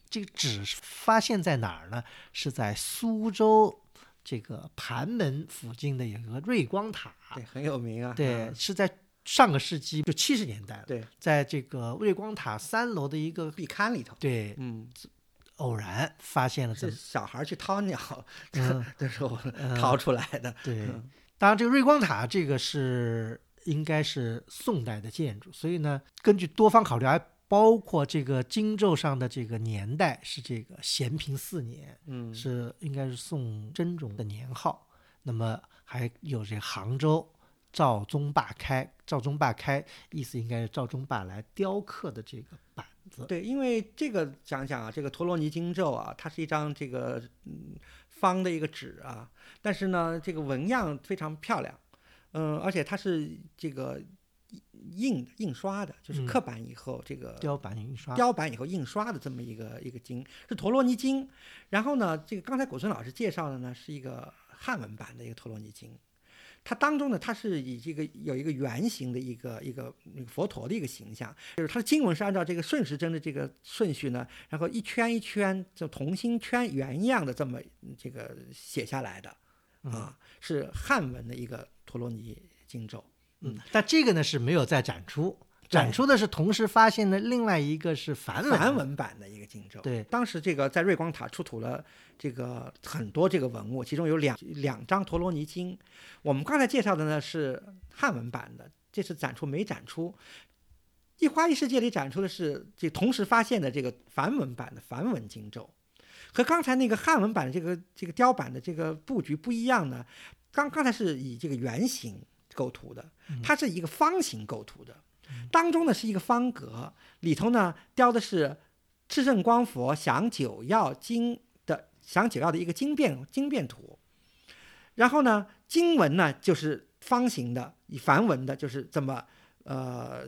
这个纸发现在哪儿呢？是在苏州这个盘门附近的有一个瑞光塔，对，很有名啊。对，嗯是在上个世纪就七十年代了。对，在这个瑞光塔三楼的一个壁龛里头。对嗯，偶然发现了这小孩去掏鸟嗯 的时候嗯掏出来的。对嗯，当然这个瑞光塔这个是应该是宋代的建筑，所以呢，根据多方考虑，还包括这个经咒上的这个年代是这个咸平四年，嗯是应该是宋真宗的年号。那么还有这杭州赵宗霸开，赵宗霸开意思应该是赵宗霸来雕刻的这个板子。对，因为这个讲讲啊，这个陀罗尼经咒啊，它是一张这个嗯方的一个纸啊，但是呢，这个纹样非常漂亮，嗯，而且它是这个印印刷的，就是嗯刻板以后这个雕版印刷，雕版以后印刷的这么一个一个经，是陀罗尼经。然后呢，这个刚才古村老师介绍的呢，是一个汉文版的一个陀罗尼经。它当中呢，它是以这个有一个圆形的一个一个那个佛陀的一个形象，就是它的经文是按照这个顺时针的这个顺序呢，然后一圈一圈就同心圈圆一样的这么这个写下来的啊，是汉文的一个陀罗尼经咒。嗯，但这个呢是没有在展出，展出的是同时发现的另外一个是梵文。梵文版的一个经咒。对当时这个在瑞光塔出土了这个很多这个文物，其中有两两张陀罗尼经。我们刚才介绍的呢是汉文版的，这次展出没展出。一花一世界里展出的是这同时发现的这个梵文版的梵文经咒，和刚才那个汉文版的这个这个雕版的这个布局不一样呢。刚刚才是以这个圆形构图的，它是一个方形构图的，当中呢是一个方格，里头呢雕的是赤圣光佛降九曜经的降九曜的一个经变经变图，然后呢经文呢就是方形的，以梵文的就是这么呃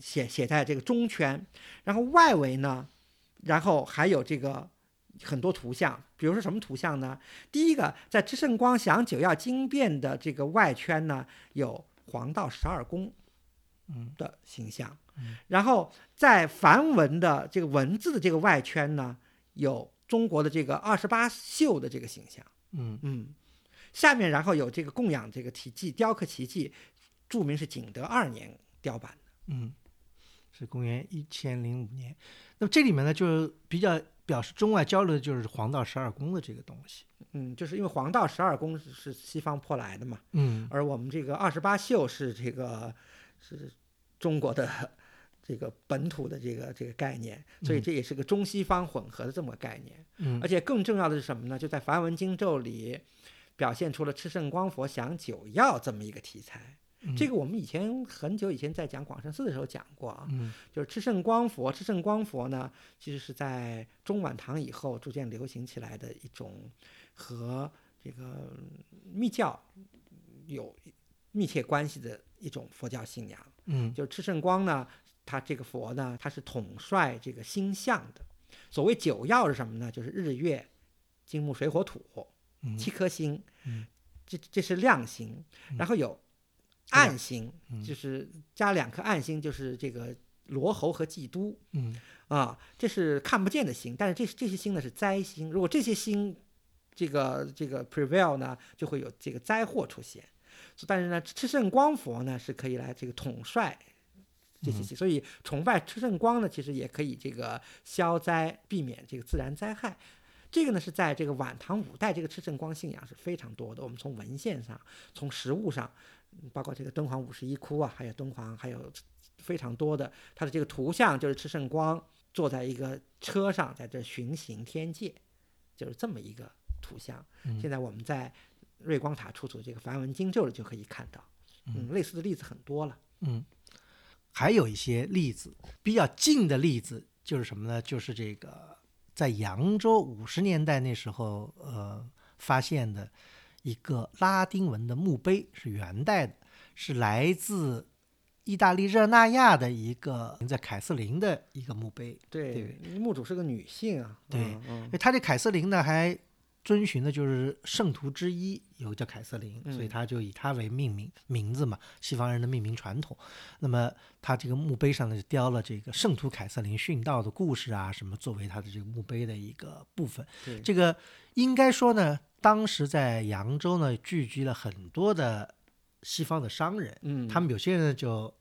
写写在这个中圈，然后外围呢，然后还有这个很多图像，比如说什么图像呢？第一个在知圣光降九曜经变的这个外圈呢有黄道十二宫，嗯。的形象，然后在梵文的这个文字的这个外圈呢有中国的这个二十八宿的这个形象，嗯嗯，下面然后有这个供养这个题记雕刻题记，注明是景德二年雕版的。嗯，是公元一千零五年。那么这里面呢，就是比较表示中外交流的就是黄道十二宫的这个东西。嗯，就是因为黄道十二宫是是西方舶来的嘛，嗯而我们这个二十八宿是这个是中国的这个本土的这个这个概念，所以这也是个中西方混合的这么个概念。嗯而且更重要的是什么呢？就在梵文经咒里表现出了吃圣光佛降九药这么一个题材。这个我们以前很久以前在讲广胜寺的时候讲过啊，嗯就是吃圣光佛，吃圣光佛呢，其实是在中晚唐以后逐渐流行起来的一种和这个密教有密切关系的一种佛教信仰。嗯就是吃圣光呢，他这个佛呢，他是统帅这个星象的。所谓九曜是什么呢？就是日月、金木水火土嗯七颗星，嗯这这是亮星，然后有暗星，就是加两颗暗星，就是这个罗侯和祭都嗯啊，这是看不见的星，但是这这些星呢是灾星，如果这些星这个这个 prevail 呢，就会有这个灾祸出现。但是呢，赤圣光佛呢是可以来这个统帅这些星，所以崇拜赤圣光呢，其实也可以这个消灾，避免这个自然灾害。这个呢是在这个晚唐五代，这个赤圣光信仰是非常多的。我们从文献上，从实物上，嗯包括这个敦煌五十一窟啊，还有敦煌，还有非常多的它的这个图像，就是赤圣光坐在一个车上，在这巡行天界，就是这么一个图像。现在我们在瑞光塔出土这个梵文经咒里就可以看到，嗯，类似的例子很多了。嗯，还有一些例子，比较近的例子就是什么呢？就是这个在扬州五十年代那时候，呃，发现的一个拉丁文的墓碑，是元代的，是来自意大利热那亚的一个在凯瑟琳的一个墓碑。对，墓主是个女性啊。对嗯嗯因为他这凯瑟琳呢，还遵循的就是圣徒之一，有个叫凯瑟琳，嗯所以他就以他为命名名字嘛，西方人的命名传统。那么他这个墓碑上呢，就雕了这个圣徒凯瑟琳殉道的故事啊，什么作为他的这个墓碑的一个部分。这个应该说呢，当时在扬州呢，聚集了很多的西方的商人，嗯，他们有些人呢就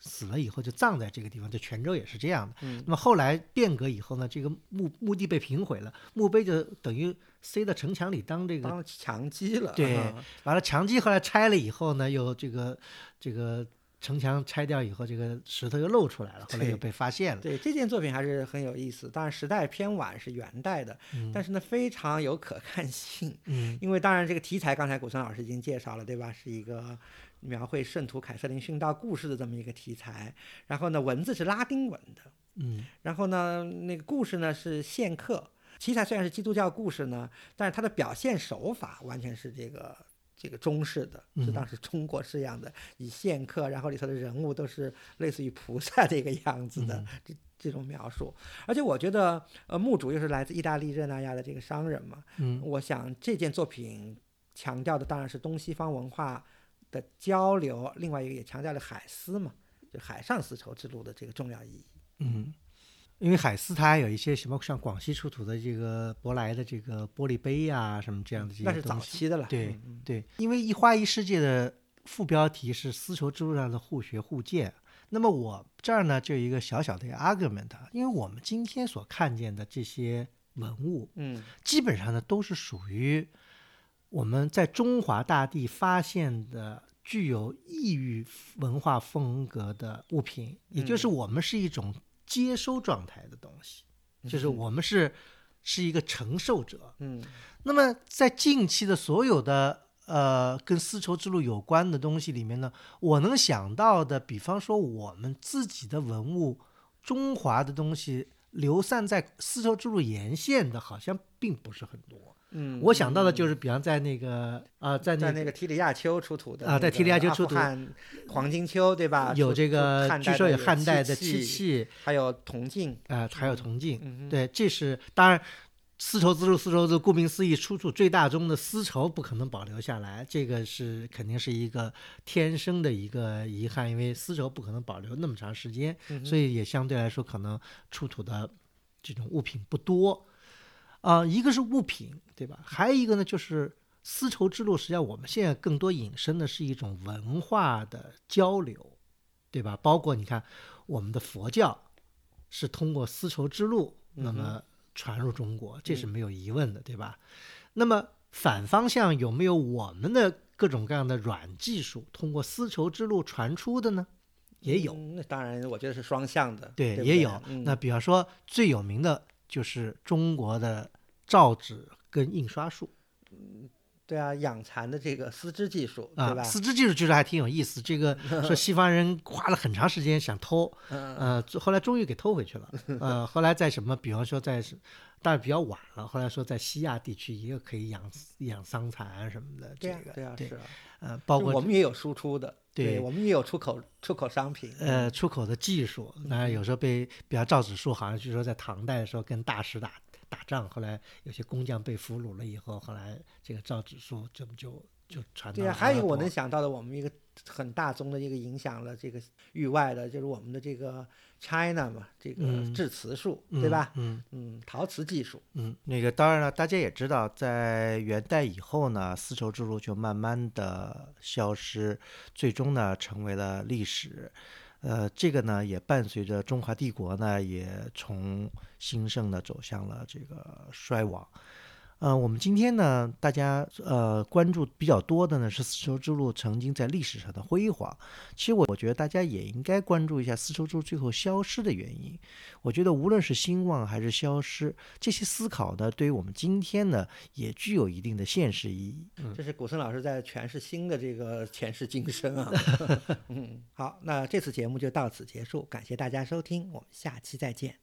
死了以后就葬在这个地方，就泉州也是这样的。嗯那么后来变革以后呢，这个墓墓地被平毁了，墓碑就等于塞到城墙里当这个当墙基了。对啊完了墙基后来拆了以后呢，又这个这个城墙拆掉以后，这个石头又露出来了，后来又被发现了。对这件作品还是很有意思，当然时代偏晚，是元代的，但是呢非常有可看性。嗯因为当然这个题材刚才古村老师已经介绍了，对吧？是一个描绘圣徒凯瑟琳殉道故事的这么一个题材。然后呢，文字是拉丁文的，嗯然后呢，那个故事呢是线刻。题材虽然是基督教故事呢，但是它的表现手法完全是这个这个中式的，是嗯当时中国式样的，以线刻，然后里头的人物都是类似于菩萨这个样子的、这这种描述。而且我觉得，呃，墓主又是来自意大利热那亚的这个商人嘛，嗯我想这件作品强调的当然是东西方文化的交流，另外一个也强调了海丝嘛，就海上丝绸之路的这个重要意义。嗯，因为海丝它还有一些什么像广西出土的这个舶来的这个玻璃杯呀、什么这样的这些那是东西早期的了，对嗯对，因为一花一世界的副标题是丝绸之路上的互学互鉴。那么我这儿呢就有一个小小的一个 argument，啊因为我们今天所看见的这些文物，嗯基本上呢都是属于我们在中华大地发现的具有异域文化风格的物品，也就是我们是一种接收状态的东西，就是我们是是一个承受者。嗯那么在近期的所有的呃跟丝绸之路有关的东西里面呢，我能想到的，比方说我们自己的文物，中华的东西流散在丝绸之路沿线的，好像并不是很多。嗯，我想到的就是，比方在那个啊、在那在那个提里亚丘出土的啊在提里亚丘出土黄金丘，对吧？有这个据说有汉代的漆漆，器还有铜镜，啊、还有铜镜。嗯，对，这是当然。丝绸之路，丝绸之路，顾名思义，出土最大宗的丝绸不可能保留下来，这个是肯定是一个天生的一个遗憾，因为丝绸不可能保留那么长时间，嗯所以也相对来说可能出土的这种物品不多。啊、一个是物品，对吧？还有一个呢，就是丝绸之路，实际上我们现在更多引申的是一种文化的交流，对吧？包括你看，我们的佛教是通过丝绸之路，那么传入中国，这是没有疑问的，对吧？那么反方向有没有我们的各种各样的软技术通过丝绸之路传出的呢？也有，嗯那当然，我觉得是双向的，对，不也有。嗯那比方说最有名的就是中国的造纸跟印刷术对啊，养蚕的这个丝织技术，对啊，吧？丝织技术其实还挺有意思。这个 说西方人花了很长时间想偷，嗯呃，后来终于给偷回去了。呃，后来在什么，比方说在，但是比较晚了。后来说在西亚地区也有可以养养桑蚕什么的，这对啊个，对啊，是啊，呃，包括我们也有输出的，对我们也有出口出口商品，呃出口的技术，那有时候被比方造纸术，好像据说在唐代的时候跟大石打打仗，后来有些工匠被俘虏了以后，后来这个造纸术这么就就传到对啊，还有一个我能想到的，我们一个很大宗的一个影响了这个域外的，就是我们的这个 China 嘛，这个嗯制瓷术，对吧？嗯嗯，陶瓷技术，嗯那个当然了，大家也知道，在元代以后呢，丝绸之路就慢慢的消失，最终呢成为了历史。呃，这个呢也伴随着中华帝国呢也从兴盛呢走向了这个衰亡。呃，我们今天呢，大家呃关注比较多的呢是丝绸之路曾经在历史上的辉煌。其实我我觉得大家也应该关注一下丝绸之路最后消失的原因。我觉得无论是兴旺还是消失，这些思考呢，对于我们今天呢，也具有一定的现实意义。这是古森老师在诠释新的这个前世今生啊。嗯，好，那这次节目就到此结束，感谢大家收听，我们下期再见。